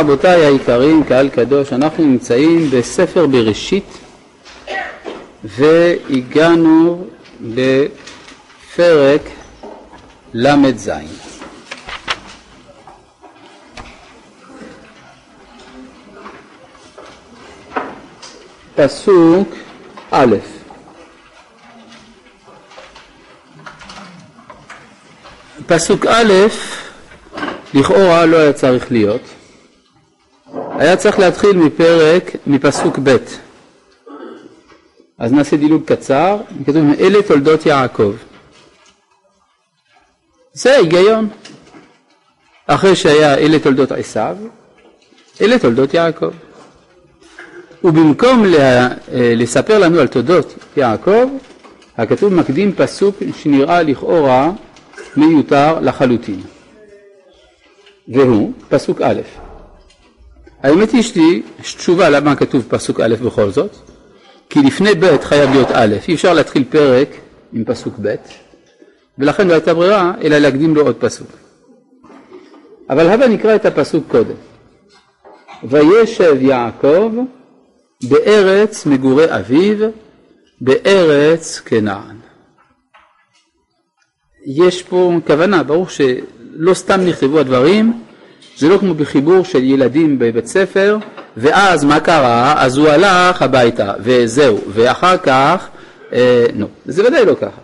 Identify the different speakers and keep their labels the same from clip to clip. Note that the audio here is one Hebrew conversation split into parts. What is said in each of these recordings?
Speaker 1: רבותיי היקרים, קהל קדוש, אנחנו נמצאים בספר בראשית והגענו בפרק ל"ז. פסוק א' פסוק א', לכאורה לא היה צריך להיות, היה צריך להתחיל מפרק, מפסוק ב'. אז נעשה דילוג קצר, כתוב אלה תולדות יעקב. זה ההיגיון. אחרי שהיה אלה תולדות עשיו, אלה תולדות יעקב. ובמקום לה, לספר לנו על תולדות יעקב, הכתוב מקדים פסוק שנראה לכאורה מיותר לחלוטין. והוא פסוק א'. האמת היא שלי תשובה למה כתוב פסוק א' בכל זאת, כי לפני ב' חייב להיות א', אי אפשר להתחיל פרק עם פסוק ב', ולכן לא הייתה ברירה אלא להקדים לו עוד פסוק. אבל הבה נקרא את הפסוק קודם. וישב יעקב בארץ מגורי אביו, בארץ כנען. יש פה כוונה, ברור שלא סתם נכתבו הדברים, זה לא כמו בחיבור של ילדים בבית ספר, ואז מה קרה? אז הוא הלך הביתה, וזהו, ואחר כך, אה, נו, זה ודאי לא ככה.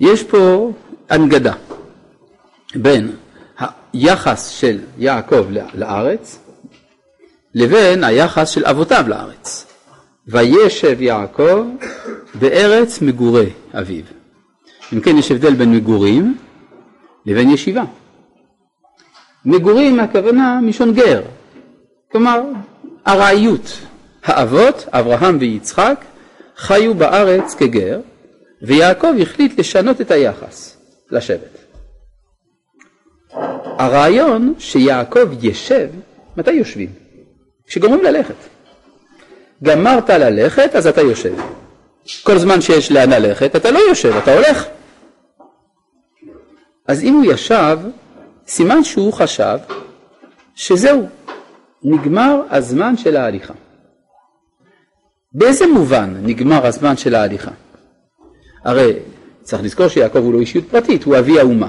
Speaker 1: יש פה הנגדה בין היחס של יעקב לארץ לבין היחס של אבותיו לארץ. וישב יעקב בארץ מגורי אביו. אם כן יש הבדל בין מגורים לבין ישיבה. מגורים הכוונה מלשון גר, כלומר ארעיות. האבות, אברהם ויצחק, חיו בארץ כגר, ויעקב החליט לשנות את היחס לשבט. הרעיון שיעקב ישב, מתי יושבים? כשגומרים ללכת. גמרת ללכת, אז אתה יושב. כל זמן שיש לאן ללכת, אתה לא יושב, אתה הולך. אז אם הוא ישב, סימן שהוא חשב שזהו, נגמר הזמן של ההליכה. באיזה מובן נגמר הזמן של ההליכה? הרי צריך לזכור שיעקב הוא לא אישיות פרטית, הוא אבי האומה.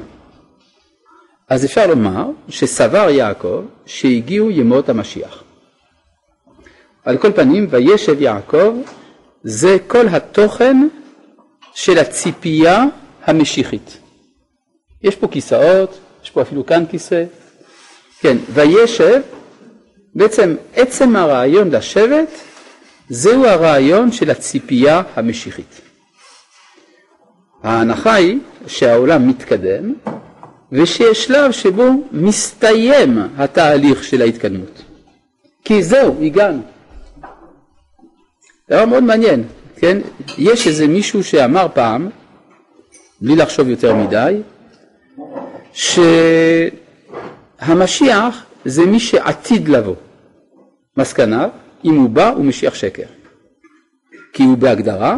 Speaker 1: אז אפשר לומר שסבר יעקב שהגיעו ימות המשיח. על כל פנים, וישב יעקב זה כל התוכן של הציפייה המשיחית. יש פה כיסאות, יש פה אפילו כאן כיסא. כן, וישב, בעצם עצם הרעיון לשבת, זהו הרעיון של הציפייה המשיחית. ההנחה היא שהעולם מתקדם ושיש שלב שבו מסתיים התהליך של ההתקדמות. כי זהו, הגענו. דבר מאוד מעניין, כן? יש איזה מישהו שאמר פעם, בלי לחשוב יותר מדי, שהמשיח זה מי שעתיד לבוא. מסקנה, אם הוא בא הוא משיח שקר. כי הוא בהגדרה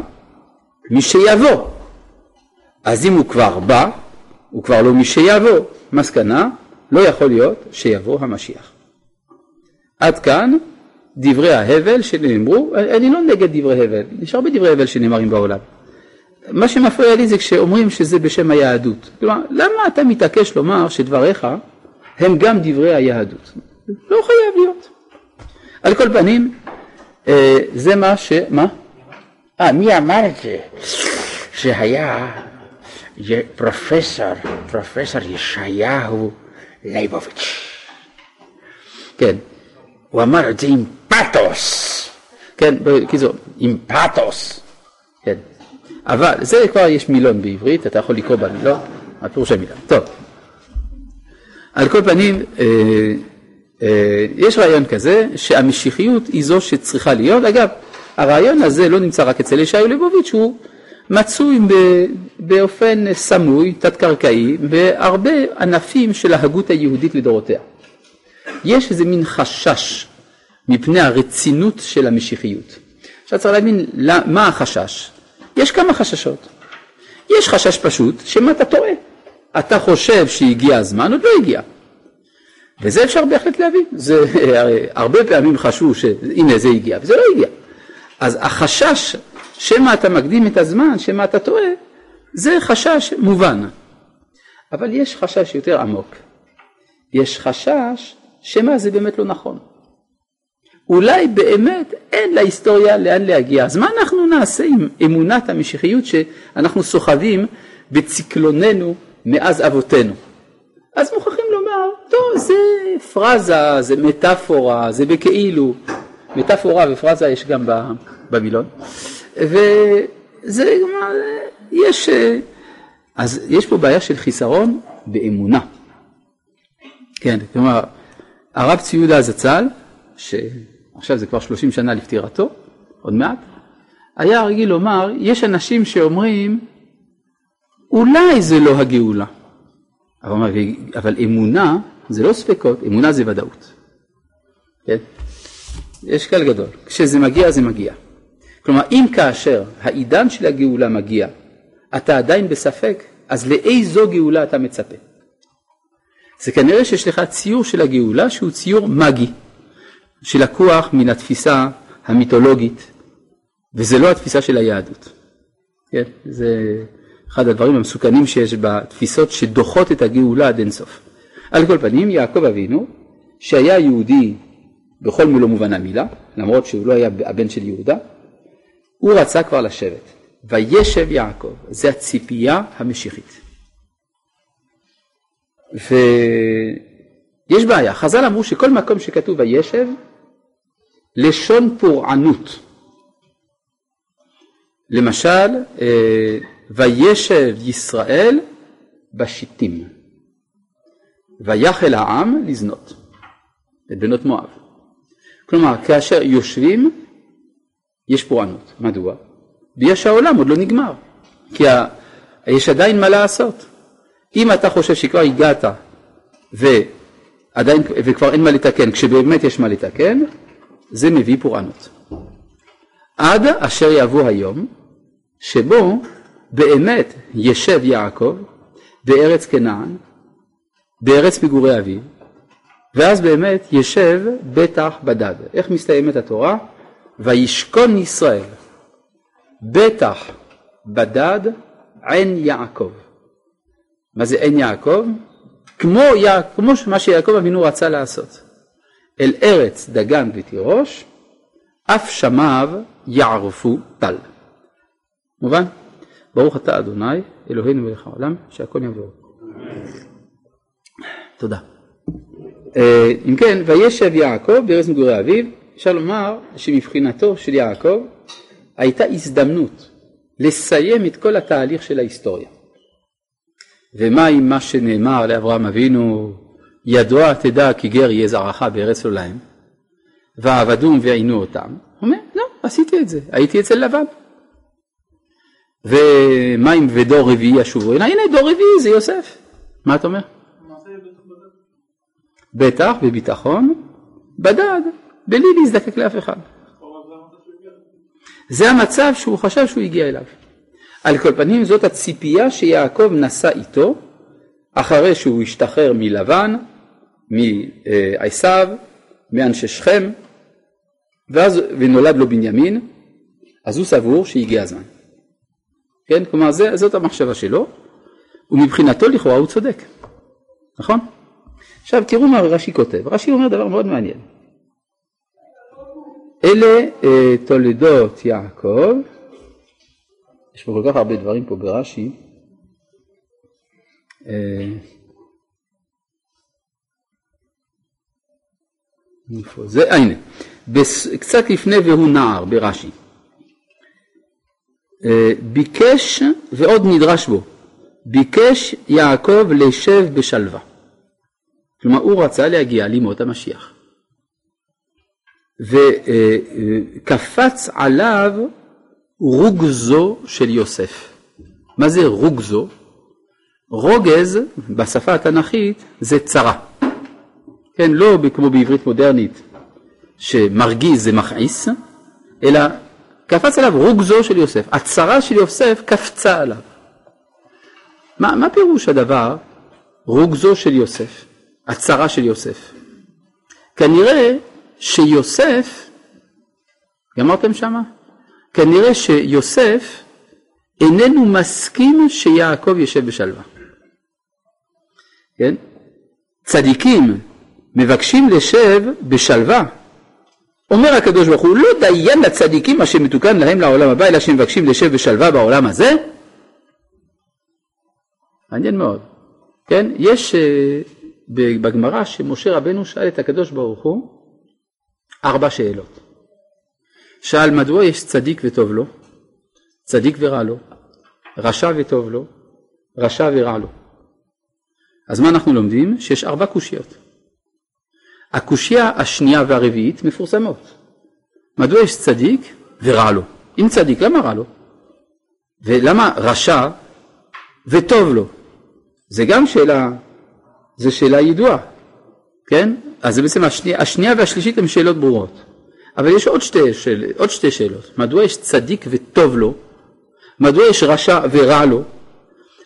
Speaker 1: מי שיבוא. אז אם הוא כבר בא, הוא כבר לא מי שיבוא. מסקנה, לא יכול להיות שיבוא המשיח. עד כאן דברי ההבל שנאמרו, אני לא נגד דברי הבל, יש הרבה דברי הבל שנאמרים בעולם. מה שמפריע לי זה כשאומרים שזה בשם היהדות. כלומר, למה אתה מתעקש לומר שדבריך הם גם דברי היהדות? לא חייב להיות. על כל פנים, אה, זה מה ש... מה?
Speaker 2: אה, מי אמר את זה? שהיה פרופסור, פרופסור ישעיהו ליבוביץ'.
Speaker 1: כן.
Speaker 2: הוא אמר את זה עם פתוס.
Speaker 1: כן, בקיצור.
Speaker 2: עם פתוס.
Speaker 1: אבל זה כבר יש מילון בעברית, אתה יכול לקרוא במילון, הפירוש המילון. טוב. על כל פנים, אה, אה, יש רעיון כזה שהמשיחיות היא זו שצריכה להיות. אגב, הרעיון הזה לא נמצא רק אצל ישעיהו ליבוביץ', הוא מצוי באופן סמוי, תת-קרקעי, בהרבה ענפים של ההגות היהודית לדורותיה. יש איזה מין חשש מפני הרצינות של המשיחיות. עכשיו צריך להבין מה החשש. יש כמה חששות. יש חשש פשוט, שמה אתה טועה. אתה חושב שהגיע הזמן, עוד לא הגיע. וזה אפשר בהחלט להבין, זה, הרבה פעמים חשבו שהנה זה הגיע, וזה לא הגיע. אז החשש שמא אתה מקדים את הזמן, שמא אתה טועה, זה חשש מובן. אבל יש חשש יותר עמוק. יש חשש שמא זה באמת לא נכון. אולי באמת אין להיסטוריה לאן להגיע. אז מה אנחנו נעשה עם אמונת המשיחיות שאנחנו סוחבים בצקלוננו מאז אבותינו? אז מוכרחים לומר, טוב, זה פרזה, זה מטאפורה, זה בכאילו. מטאפורה ופרזה יש גם במילון. וזה, יש, אז יש פה בעיה של חיסרון באמונה. כן, כלומר, הרב צבי יהודה זצ"ל, שעכשיו זה כבר 30 שנה לפטירתו, עוד מעט, היה רגיל לומר, יש אנשים שאומרים, אולי זה לא הגאולה. אבל, אבל אמונה זה לא ספקות, אמונה זה ודאות. כן? יש קל גדול, כשזה מגיע זה מגיע. כלומר אם כאשר העידן של הגאולה מגיע, אתה עדיין בספק, אז לאיזו גאולה אתה מצפה? זה כנראה שיש לך ציור של הגאולה שהוא ציור מגי, שלקוח מן התפיסה המיתולוגית, וזה לא התפיסה של היהדות. כן? זה אחד הדברים המסוכנים שיש בתפיסות שדוחות את הגאולה עד אינסוף. על כל פנים, יעקב אבינו, שהיה יהודי בכל מלוא מובן המילה, למרות שהוא לא היה הבן של יהודה, הוא רצה כבר לשבת. וישב יעקב, זה הציפייה המשיחית. ויש בעיה, חז"ל אמרו שכל מקום שכתוב וישב, לשון פורענות. למשל, אה, וישב ישראל בשיטים, ויחל העם לזנות את בנות מואב. כלומר, כאשר יושבים, יש פורענות. מדוע? בגלל שהעולם עוד לא נגמר, כי. יש עדיין מה לעשות. אם אתה חושב שכבר הגעת ועדיין, וכבר אין מה לתקן, כשבאמת יש מה לתקן, זה מביא פורענות. עד אשר יבוא היום שבו באמת ישב יעקב בארץ כנען, בארץ מגורי אביו, ואז באמת ישב בטח בדד. איך מסתיימת התורה? וישכון ישראל בטח בדד עין יעקב. מה זה עין יעקב? כמו, כמו מה שיעקב אבינו רצה לעשות. אל ארץ דגן ותירוש, אף שמיו יערפו טל. מובן? ברוך אתה אדוני אלוהינו מלך העולם שהכל יעבור. תודה. אה, אם כן, וישב יעקב בארץ מגורי אביו, אפשר לומר שמבחינתו של יעקב הייתה הזדמנות לסיים את כל התהליך של ההיסטוריה. ומה עם מה שנאמר לאברהם אבינו, ידוע תדע כי גר יהיה זרעך בארץ לא להם, ועבדום ועינו אותם, הוא אומר, לא, עשיתי את זה, הייתי אצל לבן. ומה עם ודור רביעי ישובו הנה, הנה דור רביעי זה יוסף. מה אתה אומר? בטח, בביטחון, בדד, בלי להזדקק לאף אחד. זה המצב שהוא חשב שהוא הגיע אליו. על כל פנים זאת הציפייה שיעקב נשא איתו אחרי שהוא השתחרר מלבן, מעשיו, מאנשי שכם, ואז, ונולד לו בנימין, אז הוא סבור שהגיע הזמן. כן? כלומר זה, זאת המחשבה שלו, ומבחינתו לכאורה הוא צודק, נכון? עכשיו תראו מה רש"י כותב, רש"י אומר דבר מאוד מעניין. אלה אה, תולדות יעקב, יש פה כל כך הרבה דברים פה ברש"י, אה, זה? אה, הנה, קצת לפני והוא נער ברש"י. אה, ביקש ועוד נדרש בו, ביקש יעקב לשב בשלווה. כלומר הוא רצה להגיע לימות המשיח. וקפץ עליו רוגזו של יוסף. מה זה רוגזו? רוגז בשפה התנ"כית זה צרה. כן, לא כמו בעברית מודרנית שמרגיז זה מכעיס, אלא קפץ עליו רוגזו של יוסף. הצרה של יוסף קפצה עליו. מה, מה פירוש הדבר רוגזו של יוסף? הצרה של יוסף. כנראה שיוסף, גמרתם שמה? כנראה שיוסף איננו מסכים שיעקב ישב בשלווה. כן? צדיקים מבקשים לשב בשלווה. אומר הקדוש ברוך הוא, לא דיין לצדיקים מה שמתוקן להם לעולם הבא, אלא שמבקשים לשב בשלווה בעולם הזה? מעניין מאוד. כן, יש uh, בגמרא שמשה רבנו שאל את הקדוש ברוך הוא ארבע שאלות. שאל מדוע יש צדיק וטוב לו, צדיק ורע לו, רשע וטוב לו, רשע ורע לו. אז מה אנחנו לומדים? שיש ארבע קושיות. הקושייה השנייה והרביעית מפורסמות. מדוע יש צדיק ורע לו? אם צדיק, למה רע לו? ולמה רשע וטוב לו? זה גם שאלה, זו שאלה ידועה, כן? אז זה בעצם השנייה, השנייה והשלישית הן שאלות ברורות. אבל יש עוד שתי, שאל, עוד שתי שאלות. מדוע יש צדיק וטוב לו? מדוע יש רשע ורע לו?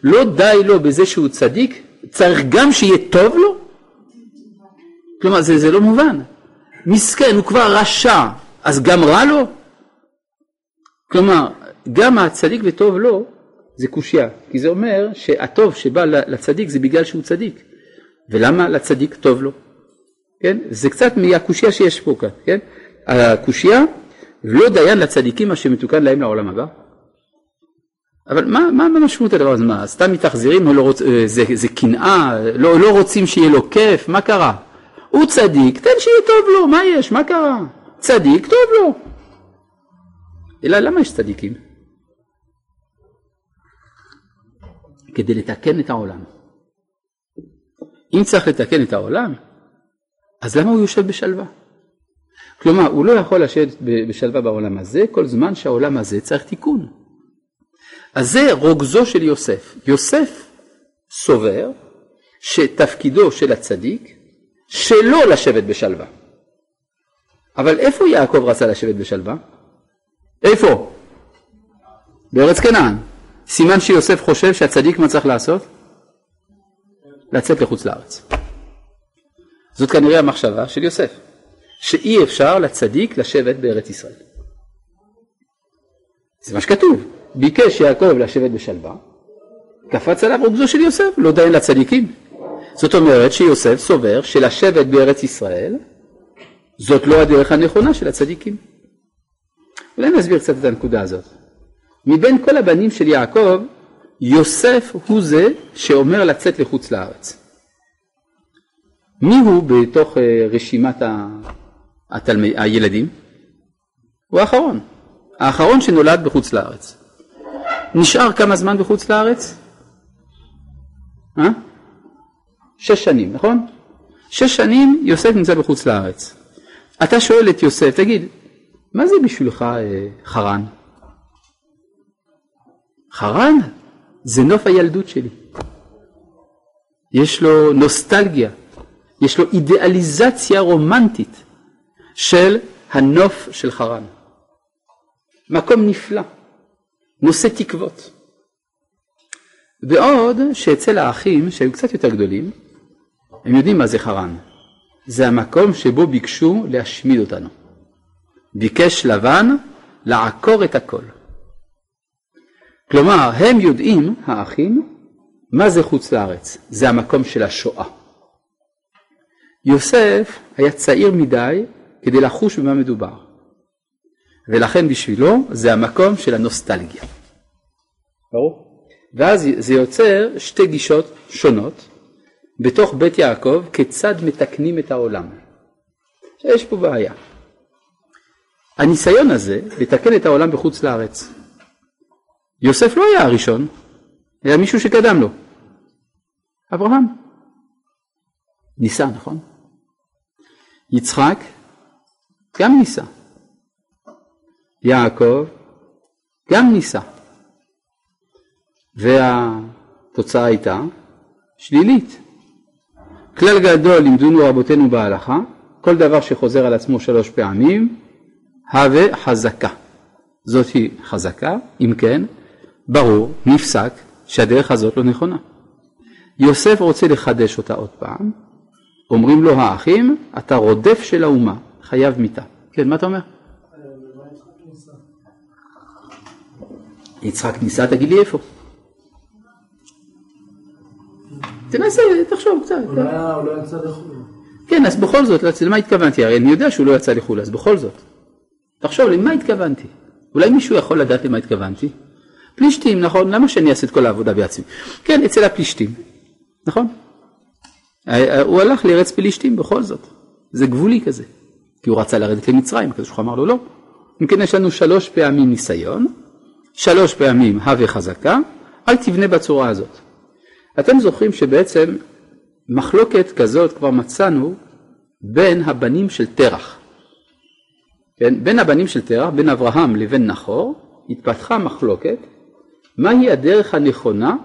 Speaker 1: לא די לו בזה שהוא צדיק, צריך גם שיהיה טוב לו? כלומר, זה, זה לא מובן. מסכן, הוא כבר רשע, אז גם רע לו? כלומר, גם הצדיק וטוב לו זה קושייה, כי זה אומר שהטוב שבא לצדיק זה בגלל שהוא צדיק, ולמה לצדיק טוב לו? כן? זה קצת מהקושייה שיש פה כאן, כן? הקושייה, לא דיין לצדיקים מה שמתוקן להם לעולם הבא. אבל מה, מה המשמעות הדבר הזה? מה, סתם מתאכזרים, לא רוצ... אה, זה, זה קנאה, לא, לא רוצים שיהיה לו כיף, מה קרה? הוא צדיק, תן שיהיה טוב לו, מה יש, מה קרה? צדיק, טוב לו. אלא למה יש צדיקים? כדי לתקן את העולם. אם צריך לתקן את העולם, אז למה הוא יושב בשלווה? כלומר, הוא לא יכול לשבת בשלווה בעולם הזה כל זמן שהעולם הזה צריך תיקון. אז זה רוגזו של יוסף. יוסף סובר שתפקידו של הצדיק שלא לשבת בשלווה. אבל איפה יעקב רצה לשבת בשלווה? איפה? בארץ כנען. סימן שיוסף חושב שהצדיק מה צריך לעשות? לצאת לחוץ לארץ. זאת כנראה המחשבה של יוסף, שאי אפשר לצדיק לשבת בארץ ישראל. זה מה שכתוב, ביקש יעקב לשבת בשלווה, קפץ עליו רוגזו של יוסף, לא דיין לצדיקים. זאת אומרת שיוסף סובר שלשבת בארץ ישראל זאת לא הדרך הנכונה של הצדיקים. אולי נסביר קצת את הנקודה הזאת. מבין כל הבנים של יעקב, יוסף הוא זה שאומר לצאת לחוץ לארץ. מי הוא בתוך אה, רשימת התלמי, הילדים? הוא האחרון, האחרון שנולד בחוץ לארץ. נשאר כמה זמן בחוץ לארץ? אה? שש שנים, נכון? שש שנים יוסף נמצא בחוץ לארץ. אתה שואל את יוסף, תגיד, מה זה בשבילך אה, חרן? חרן זה נוף הילדות שלי. יש לו נוסטלגיה, יש לו אידיאליזציה רומנטית של הנוף של חרן. מקום נפלא, נושא תקוות. בעוד שאצל האחים שהיו קצת יותר גדולים, הם יודעים מה זה חרן. זה המקום שבו ביקשו להשמיד אותנו. ביקש לבן לעקור את הכל. כלומר, הם יודעים, האחים, מה זה חוץ לארץ. זה המקום של השואה. יוסף היה צעיר מדי כדי לחוש במה מדובר. ולכן בשבילו זה המקום של הנוסטלגיה. ברור? ואז זה יוצר שתי גישות שונות בתוך בית יעקב כיצד מתקנים את העולם. יש פה בעיה. הניסיון הזה לתקן את העולם בחוץ לארץ. יוסף לא היה הראשון, היה מישהו שקדם לו. אברהם. ניסה, נכון? יצחק גם ניסה. יעקב גם ניסה. והתוצאה הייתה שלילית. כלל גדול לימדונו רבותינו בהלכה, כל דבר שחוזר על עצמו שלוש פעמים, הווה חזקה. זאתי חזקה, אם כן, ברור, נפסק, שהדרך הזאת לא נכונה. יוסף רוצה לחדש אותה עוד פעם, אומרים לו האחים, אתה רודף של האומה, חייב מיתה. כן, מה אתה אומר? יצחק ניסה, תגיד לי איפה. תנסה, תחשוב קצת.
Speaker 3: הוא לא היה- הוא לא יצא לחו"ל.
Speaker 1: כן, אז בכל זאת, למה התכוונתי? הרי אני יודע שהוא לא יצא לחו"ל, אז בכל זאת. תחשוב, למה התכוונתי? אולי מישהו יכול לדעת למה התכוונתי? פלישתים, נכון? למה שאני אעשה את כל העבודה בעצמי? כן, אצל הפלישתים, נכון? אה, אה, הוא הלך לארץ פלישתים בכל זאת. זה גבולי כזה. כי הוא רצה לרדת למצרים, הקדוש ברוך הוא אמר לו לא. אם כן, יש לנו שלוש פעמים ניסיון, שלוש פעמים הווה חזקה, אל תבנה בצורה הזאת. אתם זוכרים שבעצם מחלוקת כזאת כבר מצאנו בין הבנים של תרח. כן? בין הבנים של תרח, בין אברהם לבין נחור, התפתחה מחלוקת מהי הדרך הנכונה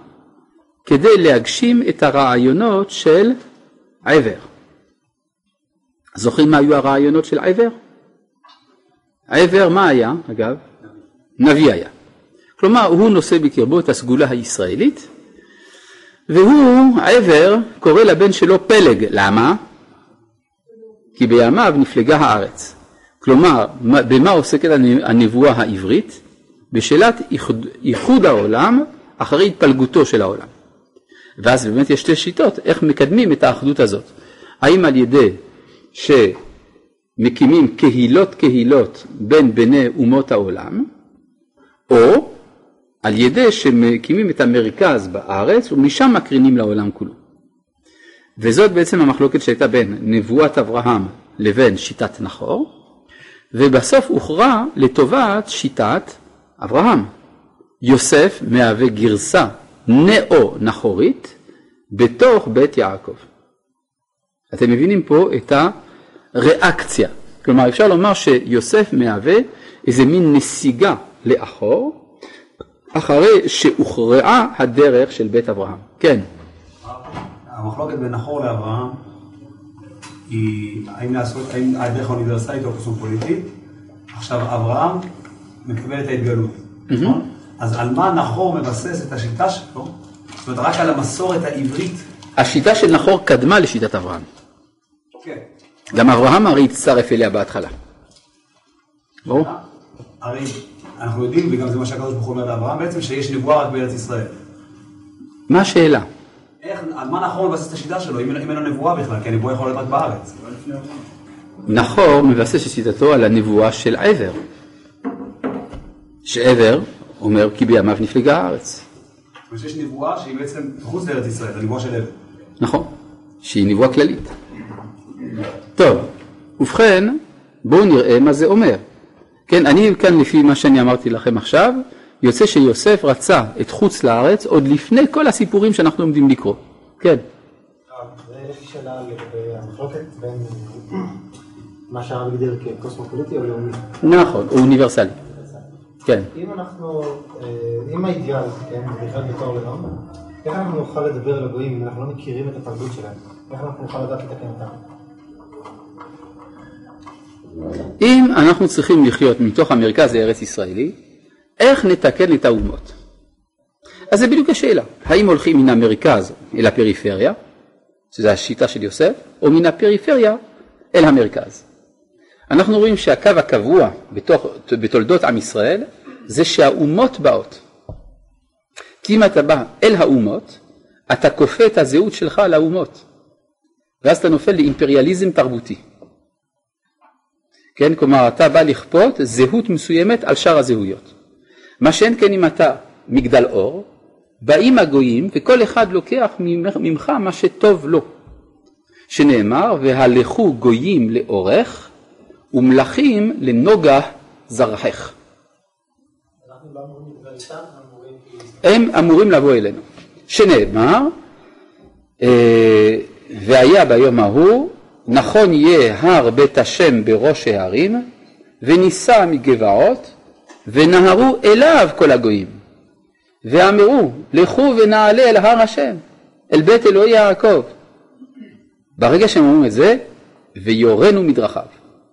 Speaker 1: כדי להגשים את הרעיונות של עבר. זוכרים מה היו הרעיונות של עבר? עבר מה היה, אגב? נביא היה. כלומר, הוא נושא בקרבו את הסגולה הישראלית, והוא, עבר, קורא לבן שלו פלג. למה? כי בימיו נפלגה הארץ. כלומר, מה- במה עוסקת הנבואה העברית? בשאלת איחוד, איחוד העולם אחרי התפלגותו של העולם. ואז באמת יש שתי שיטות איך מקדמים את האחדות הזאת. האם על ידי שמקימים קהילות קהילות בין בני אומות העולם, או על ידי שמקימים את המרכז בארץ ומשם מקרינים לעולם כולו. וזאת בעצם המחלוקת שהייתה בין נבואת אברהם לבין שיטת נחור, ובסוף הוכרע לטובת שיטת אברהם. יוסף מהווה גרסה נאו-נחורית בתוך בית יעקב. אתם מבינים פה את הריאקציה. כלומר אפשר לומר שיוסף מהווה איזה מין נסיגה לאחור אחרי שהוכרעה הדרך של בית אברהם. כן,
Speaker 4: המחלוקת בין נחור לאברהם היא האם לעשות, האם הדרך האוניברסלית או קוסמופוליטית. עכשיו אברהם מקבל את ההתגלות, נכון? אז על מה נחור מבסס את השיטה שלו? זאת אומרת רק על המסורת העברית.
Speaker 1: השיטה של נחור קדמה לשיטת אברהם.
Speaker 4: כן.
Speaker 1: גם אברהם הרי הצטרף אליה בהתחלה. ברור?
Speaker 4: הרי אנחנו יודעים, וגם זה מה שהקדוש ברוך הוא אומר לאברהם, בעצם שיש נבואה רק בארץ ישראל.
Speaker 1: מה השאלה?
Speaker 4: איך, על מה נחור מבסס את השיטה שלו, אם אין לו נבואה בכלל, כי הנבואה יכולה להיות רק בארץ.
Speaker 1: נחור מבסס את שיטתו על הנבואה של עבר. שעבר אומר כי בימיו נפלגה הארץ.
Speaker 4: זאת אומרת שיש נבואה שהיא בעצם מחוץ לארץ ישראל, הנבואה של עבר.
Speaker 1: נכון, שהיא נבואה כללית. טוב, ובכן, בואו נראה מה זה אומר. כן, אני כאן לפי מה שאני אמרתי לכם עכשיו, יוצא שיוסף רצה את חוץ לארץ עוד לפני כל הסיפורים שאנחנו עומדים לקרוא. כן,
Speaker 3: יש לי שאלה לגבי המחלוקת בין אה, מה שהרב הגדיר כקוסמופוליטי או לאומי.
Speaker 1: נכון, הוא אוניברסלי. כן.
Speaker 3: אם אנחנו, אה, אם האידיאל, כן, לחיות בתור לאום, איך אנחנו נוכל לדבר לגויים אם אנחנו לא מכירים את התרבות שלהם? איך אנחנו נוכל לדעת לתקן אותם?
Speaker 1: אם אנחנו צריכים לחיות מתוך המרכז הארץ ישראלי, איך נתקן את האומות? אז זה בדיוק השאלה, האם הולכים מן המרכז אל הפריפריה, שזו השיטה של יוסף, או מן הפריפריה אל המרכז. אנחנו רואים שהקו הקבוע בתוך, בתולדות עם ישראל זה שהאומות באות. כי אם אתה בא אל האומות, אתה כופה את הזהות שלך על האומות, ואז אתה נופל לאימפריאליזם תרבותי. כן, כלומר אתה בא לכפות זהות מסוימת על שאר הזהויות. מה שאין כן אם אתה מגדל אור, באים הגויים וכל אחד לוקח ממך מה שטוב לו. שנאמר והלכו גויים לאורך ומלכים לנוגה זרחך. הם אמורים לבוא אלינו. שנאמר אה, והיה ביום ההוא נכון יהיה הר בית השם בראש ההרים ונישא מגבעות ונהרו אליו כל הגויים. ואמרו לכו ונעלה אל הר השם אל בית אלוהי יעקב. ברגע שהם אומרים את זה ויורנו מדרכיו.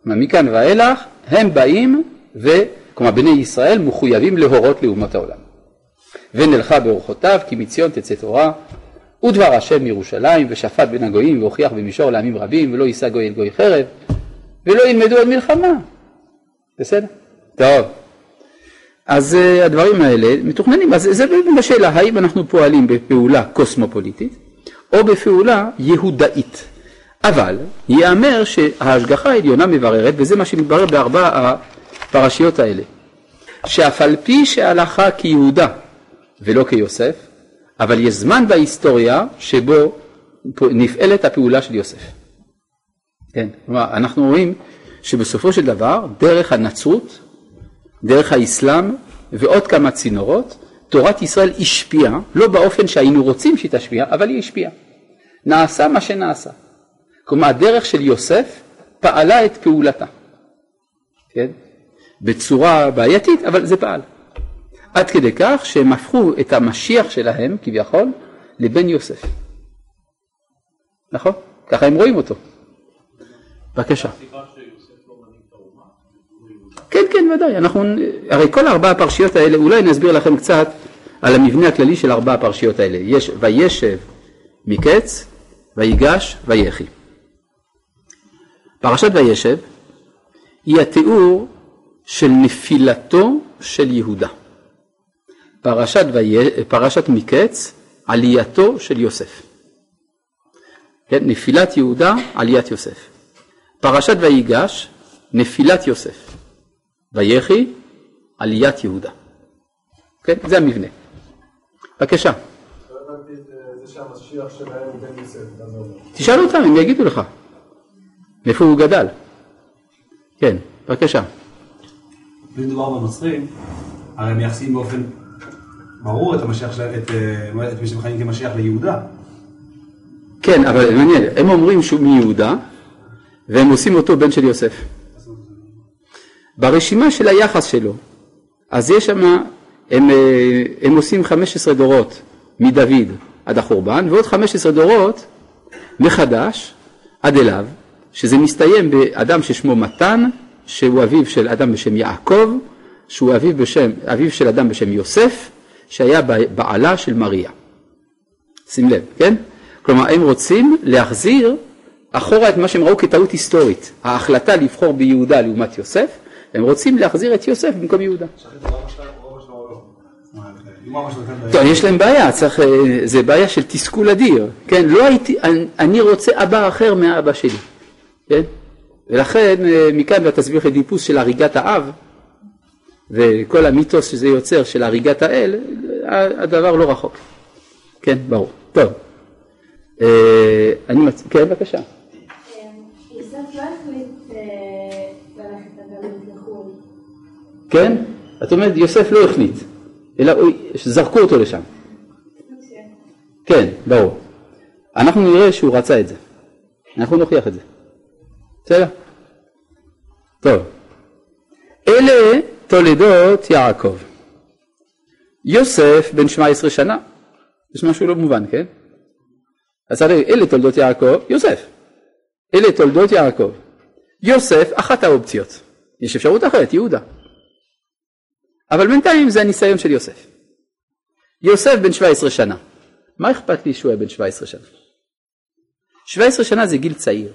Speaker 1: כלומר, מכאן ואילך הם באים ו... כלומר בני ישראל מחויבים להורות לאומות העולם. ונלכה באורחותיו כי מציון תצא תורה ודבר השם מירושלים, ושפט בין הגויים, והוכיח במישור לעמים רבים, ולא יישא גוי אל גוי חרב, ולא ילמדו עוד מלחמה. בסדר? טוב. אז uh, הדברים האלה מתוכננים, אז זה באמת השאלה, האם אנחנו פועלים בפעולה קוסמופוליטית, או בפעולה יהודאית. אבל ייאמר שההשגחה העליונה מבררת, וזה מה שמתברר בארבע הפרשיות האלה, שאף על פי שהלכה כיהודה ולא כיוסף, אבל יש זמן בהיסטוריה שבו נפעלת הפעולה של יוסף. כן, כלומר, אנחנו רואים שבסופו של דבר, דרך הנצרות, דרך האסלאם ועוד כמה צינורות, תורת ישראל השפיעה, לא באופן שהיינו רוצים שהיא תשפיע, אבל היא השפיעה. נעשה מה שנעשה. כלומר, הדרך של יוסף פעלה את פעולתה. כן? בצורה בעייתית, אבל זה פעל. עד כדי כך שהם הפכו את המשיח שלהם, כביכול, לבן יוסף. נכון? ככה הם רואים אותו. בבקשה. כן, כן, ודאי. אנחנו, הרי כל ארבע הפרשיות האלה, אולי אני אסביר לכם קצת על המבנה הכללי של ארבע הפרשיות האלה. יש וישב מקץ, ויגש, ויחי. פרשת וישב היא התיאור של נפילתו של יהודה. פרשת, ויה, פרשת מקץ, עלייתו של יוסף. כן, נפילת יהודה, עליית יוסף. פרשת ויגש, נפילת יוסף. ויחי, עליית יהודה. כן, זה המבנה. בבקשה. תשאל אותם, הם יגידו לך. מאיפה הוא גדל? כן, בבקשה.
Speaker 4: מדובר בנוצרים, הרי הם מייחסים באופן ברור את המשיח אה, את מי שמכנים כמשיח ליהודה.
Speaker 1: כן, אבל מעניין, הם אומרים שהוא מיהודה, והם עושים אותו בן של יוסף. ברשימה של היחס שלו, אז יש שם, הם, אה, הם עושים 15 דורות מדוד עד החורבן, ועוד 15 דורות מחדש עד אליו, שזה מסתיים באדם ששמו מתן, שהוא אביו של אדם בשם יעקב, שהוא אביו, בשם, אביו של אדם בשם יוסף, שהיה בעלה של מריה. שים לב, כן? כלומר, הם רוצים להחזיר אחורה את מה שהם ראו כטעות היסטורית, ההחלטה לבחור ביהודה לעומת יוסף, הם רוצים להחזיר את יוסף במקום יהודה. טוב, יש להם בעיה, צריך, אה, זה בעיה של תסכול אדיר, כן, לא הייתי, אני רוצה אבא אחר מהאבא שלי, כן, ולכן אה, מכאן והתסביר לדיפוס של הריגת האב, וכל המיתוס שזה יוצר של הריגת האל, הדבר לא רחוק. כן, ברור. טוב. אה, אני מצ... כן, בבקשה. כן? את אומרת, יוסף לא החליט, אלא זרקו אותו לשם. כן, ברור. אנחנו נראה שהוא רצה את זה. אנחנו נוכיח את זה. בסדר? טוב. אלה תולדות יעקב. יוסף בן 17 שנה. יש משהו לא מובן, כן? אז הרי אלה תולדות יעקב, יוסף. אלה תולדות יעקב. יוסף, אחת האופציות. יש אפשרות אחרת, יהודה. אבל בינתיים זה הניסיון של יוסף. יוסף בן 17 שנה. מה אכפת לי שהוא היה בן 17 שנה? 17 שנה זה גיל צעיר.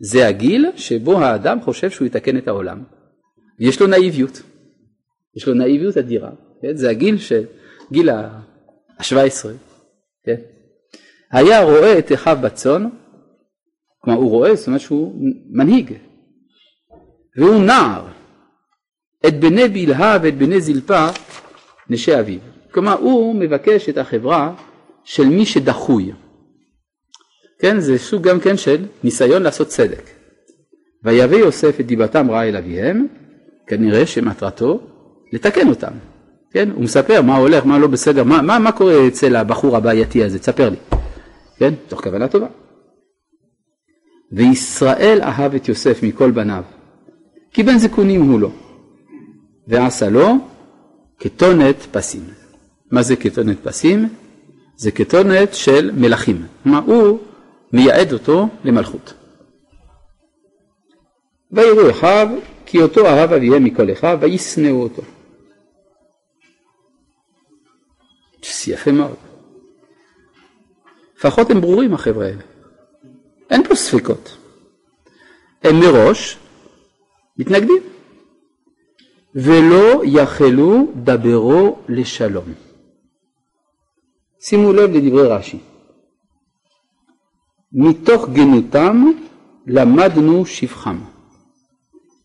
Speaker 1: זה הגיל שבו האדם חושב שהוא יתקן את העולם. יש לו נאיביות. יש לו נאיביות אדירה. כן? זה הגיל של גיל ה-17. כן? היה רואה את אחיו בצאן, כלומר הוא רואה, זאת אומרת שהוא מנהיג. והוא נער. את בני בלהה ואת בני זלפה נשי אביו. כלומר הוא מבקש את החברה של מי שדחוי. כן, זה סוג גם כן של ניסיון לעשות צדק. ויבא יוסף את דיבתם רעה אל אביהם, כנראה שמטרתו לתקן אותם. כן, הוא מספר מה הולך, מה לא בסדר, מה, מה, מה קורה אצל הבחור הבעייתי הזה, תספר לי. כן, תוך כוונה טובה. וישראל אהב את יוסף מכל בניו, כי בן זקונים הוא לו. ועשה לו כתונת פסים. מה זה כתונת פסים? זה כתונת של מלכים. כלומר, הוא מייעד אותו למלכות. ויראו אחיו כי אותו אהב אביהם מכל אחיו וישנאו אותו. יפה מאוד. לפחות הם ברורים החבר'ה האלה. אין פה ספקות. הם מראש מתנגדים. ולא יכלו דברו לשלום. שימו לב לדברי רש"י. מתוך גנותם למדנו שבחם,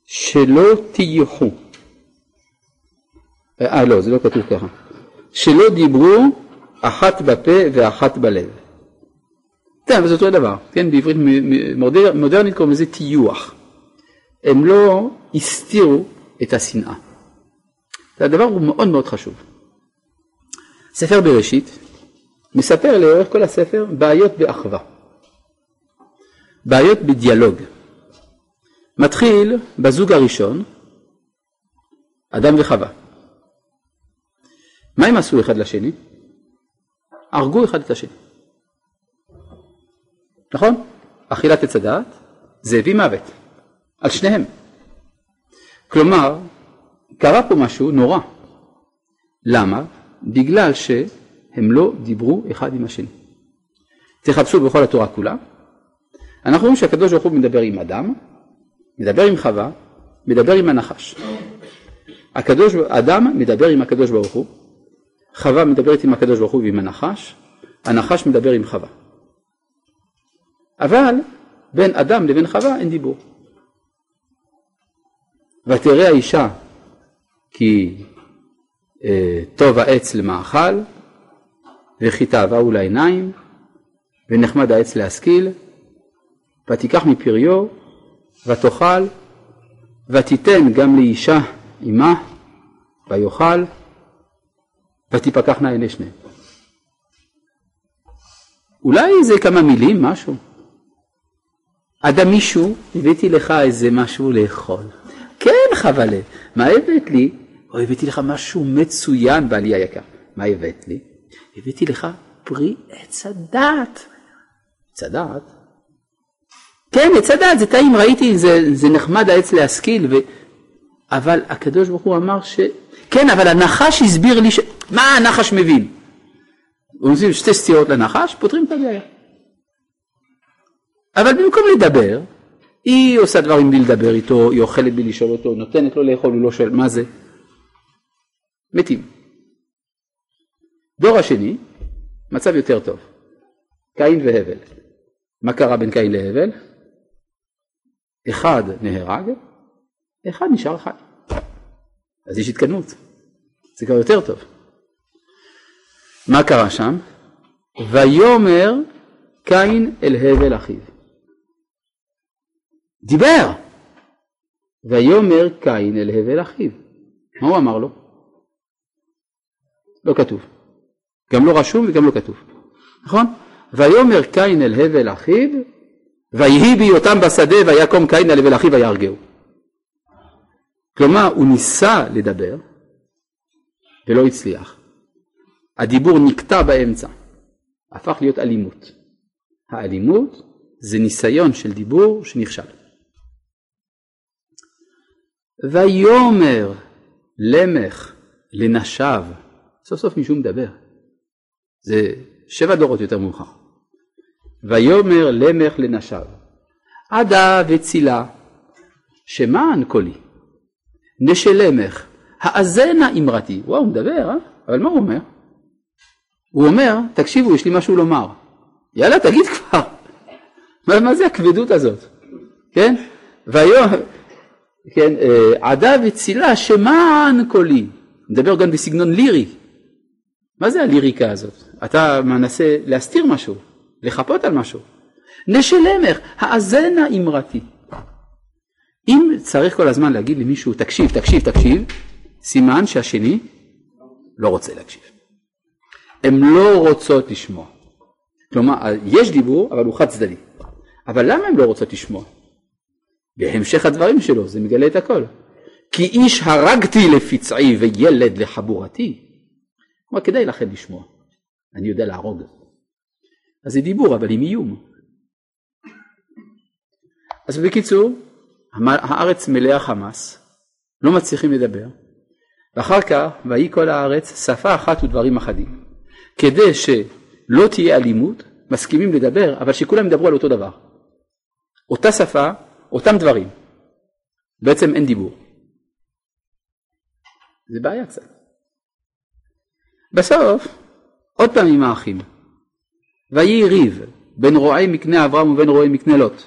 Speaker 1: שלא תיוחו. אה לא, זה לא כתוב ככה. שלא דיברו אחת בפה ואחת בלב. כן, אבל זה אותו דבר, כן, בעברית מודרנית קוראים לזה טיוח. הם לא הסתירו את השנאה. הדבר הוא מאוד מאוד חשוב. ספר בראשית מספר לאורך כל הספר בעיות באחווה, בעיות בדיאלוג. מתחיל בזוג הראשון, אדם וחווה. מה הם עשו אחד לשני? הרגו אחד את השני. נכון? אכילת עץ הדעת זה הביא מוות על שניהם. כלומר, קרה פה משהו נורא. למה? בגלל שהם לא דיברו אחד עם השני. תחפשו בכל התורה כולה. אנחנו רואים שהקדוש ברוך הוא מדבר עם אדם, מדבר עם חווה, מדבר עם הנחש. הקדוש, אדם מדבר עם הקדוש ברוך הוא, חווה מדברת עם הקדוש ברוך הוא ועם הנחש, הנחש מדבר עם חווה. אבל בין אדם לבין חווה אין דיבור. ותראה האישה כי אה, טוב העץ למאכל וכי תאווהו לעיניים ונחמד העץ להשכיל ותיקח מפריו ותאכל ותיתן גם לאישה עמה ויאכל ותפקחנה עיני שניהם. אולי זה כמה מילים, משהו. אדם מישהו, הבאתי לך איזה משהו לאכול. כן, חבלה, מה הבאת לי? או הבאתי לך משהו מצוין, בעלי היקר. מה הבאת לי? הבאתי לך פרי עץ הדעת. עץ הדעת? כן, עץ הדעת, זה טעים, ראיתי, זה, זה נחמד העץ להשכיל, ו... אבל הקדוש ברוך הוא אמר ש... כן, אבל הנחש הסביר לי ש... מה הנחש מבין? עושים שתי סתירות לנחש, פותרים את הבעיה. אבל במקום לדבר, היא עושה דברים בלי לדבר איתו, היא אוכלת בלי לשאול אותו, נותנת לו לאכול, הוא לא שואל מה זה. מתים. דור השני, מצב יותר טוב. קין והבל. מה קרה בין קין להבל? אחד נהרג, אחד נשאר חי. אז יש התקדמות. זה כבר יותר טוב. מה קרה שם? ויאמר קין אל הבל אחיו. דיבר. ויאמר קין אל הבל אחיו. מה הוא אמר לו? לא כתוב. גם לא רשום וגם לא כתוב. נכון? ויאמר קין אל הבל אחיו ויהי בהיותם בשדה ויקום קין אל הבל אחיו ויהרגהו. כלומר הוא ניסה לדבר ולא הצליח. הדיבור נקטע באמצע, הפך להיות אלימות. האלימות זה ניסיון של דיבור שנכשל. ויאמר למך לנשיו, סוף סוף מישהו מדבר. זה שבע דורות יותר מאוחר. ויאמר למך לנשיו, עדה וצילה, שמען קולי, נשלמך, האזנה אמרתי. וואו, הוא מדבר, אה? אבל מה הוא אומר? הוא אומר, תקשיבו, יש לי משהו לומר. יאללה, תגיד כבר. מה, מה זה הכבדות הזאת? כן? ויאמר, כן, אה, עדה וצילה שמען קולי, מדבר גם בסגנון לירי. מה זה הליריקה הזאת? אתה מנסה להסתיר משהו, לחפות על משהו. נשלמך, האזנה אמרתי. אם צריך כל הזמן להגיד למישהו תקשיב, תקשיב, תקשיב, סימן שהשני לא רוצה להקשיב. הן לא רוצות לשמוע. כלומר, יש דיבור, אבל הוא חד צדדי. אבל למה הן לא רוצות לשמוע? בהמשך הדברים שלו זה מגלה את הכל. כי איש הרגתי לפצעי וילד לחבורתי. כלומר כדאי לכם לשמוע, אני יודע להרוג. אז זה דיבור אבל עם איום. אז בקיצור, הארץ מלאה חמאס, לא מצליחים לדבר, ואחר כך ויהי כל הארץ שפה אחת ודברים אחדים, כדי שלא תהיה אלימות מסכימים לדבר, אבל שכולם ידברו על אותו דבר. אותה שפה, אותם דברים. בעצם אין דיבור. זה בעיה קצת. בסוף, עוד פעם עם האחים. ויהי ריב בין רועי מקנה אברהם ובין רועי מקנה לוט,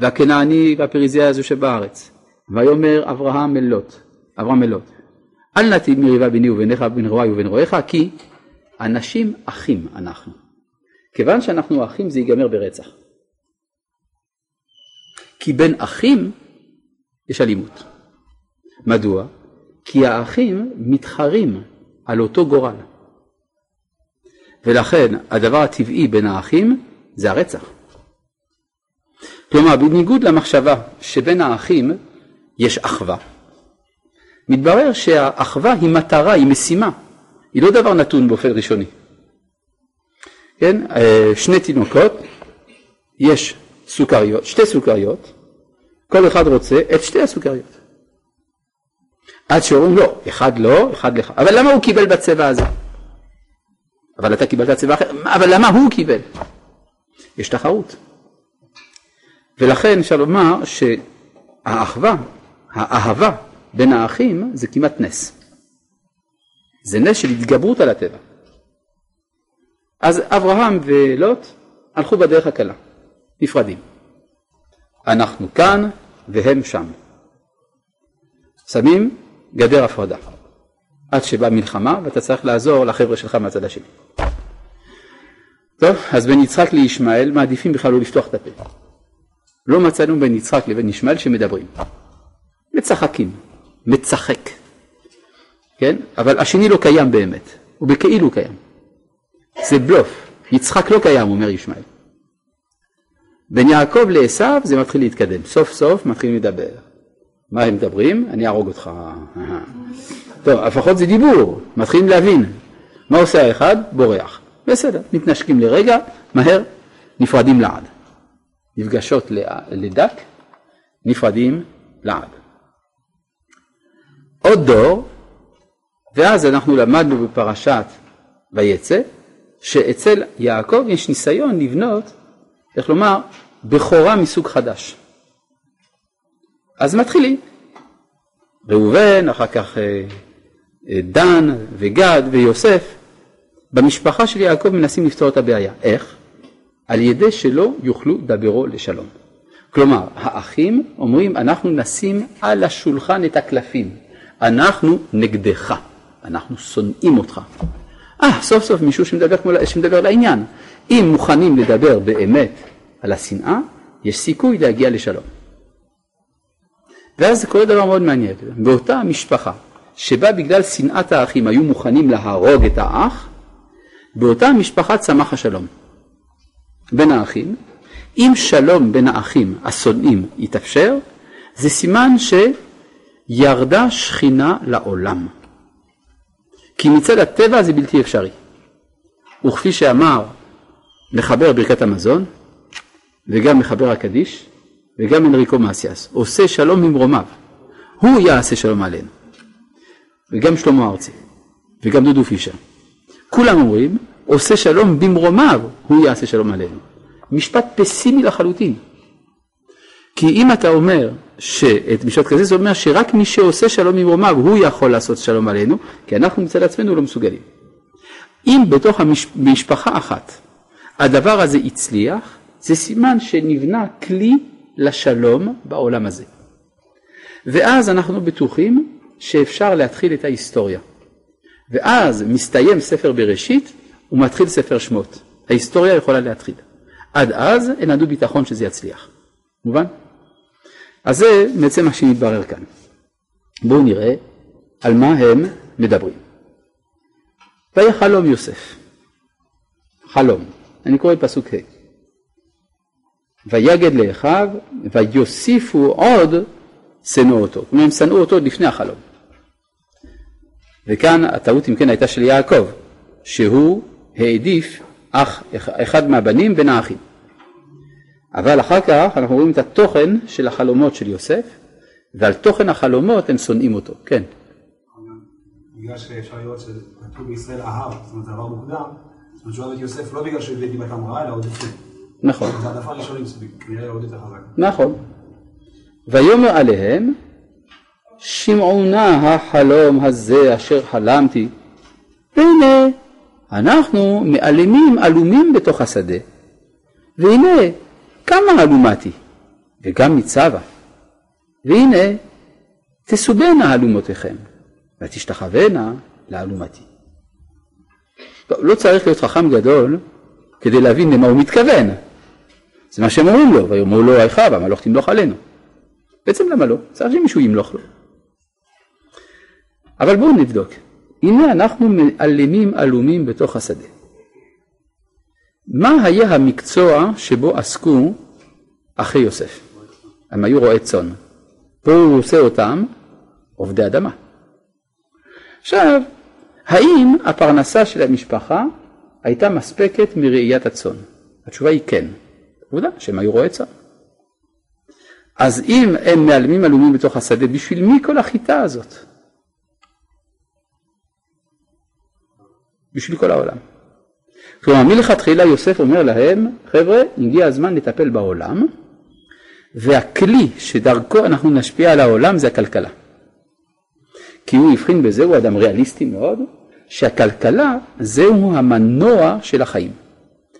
Speaker 1: והכנעני והפריזיה הזו שבארץ. ויאמר אברהם אל לוט, אברהם אל לוט, אל נתיב מריבה ביני וביניך ובין רועי ובין רועיך, כי אנשים אחים אנחנו. כיוון שאנחנו אחים זה ייגמר ברצח. כי בין אחים יש אלימות. מדוע? כי האחים מתחרים על אותו גורל. ולכן הדבר הטבעי בין האחים זה הרצח. כלומר, בניגוד למחשבה שבין האחים יש אחווה, מתברר שהאחווה היא מטרה, היא משימה, היא לא דבר נתון באופן ראשוני. כן, אה, שני תינוקות, יש סוכריות, שתי סוכריות, כל אחד רוצה את שתי הסוכריות. עד שאומרים לא, אחד לא, אחד לך. אבל למה הוא קיבל בצבע הזה? אבל אתה קיבלת צבע אחר, אבל למה הוא קיבל? יש תחרות. ולכן אפשר לומר שהאחווה, האהבה בין האחים זה כמעט נס. זה נס של התגברות על הטבע. אז אברהם ולוט הלכו בדרך הקלה, נפרדים. אנחנו כאן והם שם. שמים גדר הפרדה. עד שבאה מלחמה ואתה צריך לעזור לחבר'ה שלך מהצד השני. טוב, אז בין יצחק לישמעאל מעדיפים בכלל לא לפתוח את הפה. לא מצאנו בין יצחק לבין ישמעאל שמדברים. מצחקים, מצחק. כן? אבל השני לא קיים באמת, הוא בכאילו קיים. זה בלוף, יצחק לא קיים, אומר ישמעאל. בין יעקב לעשו זה מתחיל להתקדם, סוף סוף מתחילים לדבר. מה הם מדברים? אני אהרוג אותך. טוב, לפחות זה דיבור, מתחילים להבין. מה עושה האחד? בורח. בסדר, מתנשקים לרגע, מהר, נפרדים לעד. נפגשות לדק, נפרדים לעד. עוד דור, ואז אנחנו למדנו בפרשת ויצא, שאצל יעקב יש ניסיון לבנות, איך לומר, בכורה מסוג חדש. אז מתחילים. ראובן, אחר כך אה, אה, דן וגד ויוסף. במשפחה של יעקב מנסים לפתור את הבעיה. איך? על ידי שלא יוכלו דברו לשלום. כלומר, האחים אומרים, אנחנו נשים על השולחן את הקלפים. אנחנו נגדך, אנחנו שונאים אותך. אה, סוף סוף מישהו שמדבר, כמו, שמדבר לעניין. אם מוכנים לדבר באמת על השנאה, יש סיכוי להגיע לשלום. ואז קורה דבר מאוד מעניין. באותה משפחה שבה בגלל שנאת האחים היו מוכנים להרוג את האח, באותה משפחה צמח השלום בין האחים. אם שלום בין האחים השונאים יתאפשר, זה סימן שירדה שכינה לעולם. כי מצד הטבע זה בלתי אפשרי. וכפי שאמר מחבר ברכת המזון, וגם מחבר הקדיש, וגם אנריקו מאסיאס, עושה שלום ממרומיו, הוא יעשה שלום עלינו. וגם שלמה ארצי, וגם דודו פישר. כולם אומרים, עושה שלום במרומיו, הוא יעשה שלום עלינו. משפט פסימי לחלוטין. כי אם אתה אומר שאת משפט כזה, זה אומר שרק מי שעושה שלום ממרומיו, הוא יכול לעשות שלום עלינו, כי אנחנו מצד עצמנו לא מסוגלים. אם בתוך המשפחה אחת הדבר הזה הצליח, זה סימן שנבנה כלי לשלום בעולם הזה. ואז אנחנו בטוחים שאפשר להתחיל את ההיסטוריה. ואז מסתיים ספר בראשית ומתחיל ספר שמות. ההיסטוריה יכולה להתחיל. עד אז אין לנו ביטחון שזה יצליח. מובן? אז זה בעצם מה שמתברר כאן. בואו נראה על מה הם מדברים. ויחלום יוסף. חלום. אני קורא פסוק ה'. ויגד לאחיו ויוסיפו עוד שנאו אותו. כלומר הם שנאו אותו לפני החלום. וכאן הטעות אם כן הייתה של יעקב, שהוא העדיף אח, אחד מהבנים בין האחים. אבל אחר כך אנחנו רואים את התוכן של החלומות של יוסף, ועל תוכן החלומות הם שונאים אותו, כן.
Speaker 4: בגלל שאפשר לראות שכתוב בישראל אהב, זאת אומרת זה עבר מוקדם, התשובה הזאת יוסף לא בגלל שהוא הביא דיבתם רעה, אלא עוד לפני.
Speaker 1: נכון. נכון. ויאמר עליהם, שמעו נא החלום הזה אשר חלמתי, והנה אנחנו מעלמים עלומים בתוך השדה, והנה כמה אלומתי, וגם מצווה, והנה תסובנה אלומותיכם, ותשתחוונה לאלומתי. טוב, לא צריך להיות חכם גדול כדי להבין למה הוא מתכוון. זה מה שהם אומרים לו, ויאמרו לו אחיו, המלוך תמלוך עלינו. בעצם למה לא? צריך שמישהו ימלוך לו. אבל בואו נבדוק. הנה אנחנו מעלמים עלומים בתוך השדה. מה היה המקצוע שבו עסקו אחי יוסף? הם היו רועי צאן. פה הוא עושה אותם עובדי אדמה. עכשיו, האם הפרנסה של המשפחה הייתה מספקת מראיית הצאן? התשובה היא כן. עובדה שהם היו רועי צאן. אז אם הם מעלמים עלומים בתוך השדה, בשביל מי כל החיטה הזאת? בשביל כל העולם. כלומר, מלכתחילה יוסף אומר להם, חבר'ה, הגיע הזמן לטפל בעולם, והכלי שדרכו אנחנו נשפיע על העולם זה הכלכלה. כי הוא הבחין בזה, הוא אדם ריאליסטי מאוד, שהכלכלה זהו המנוע של החיים.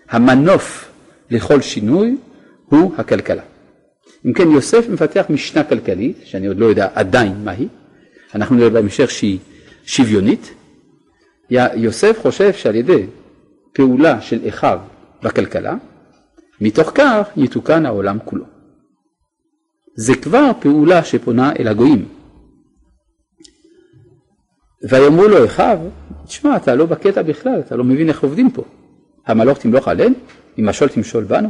Speaker 1: המנוף לכל שינוי הוא הכלכלה. אם כן, יוסף מפתח משנה כלכלית, שאני עוד לא יודע עדיין מהי, אנחנו נראה בהמשך שהיא שוויונית. יוסף חושב שעל ידי פעולה של אחיו בכלכלה, מתוך כך יתוקן העולם כולו. זה כבר פעולה שפונה אל הגויים. ויאמרו לו אחיו, תשמע, אתה לא בקטע בכלל, אתה לא מבין איך עובדים פה. המלוך תמלוך עלינו, אם משול תמשול בנו.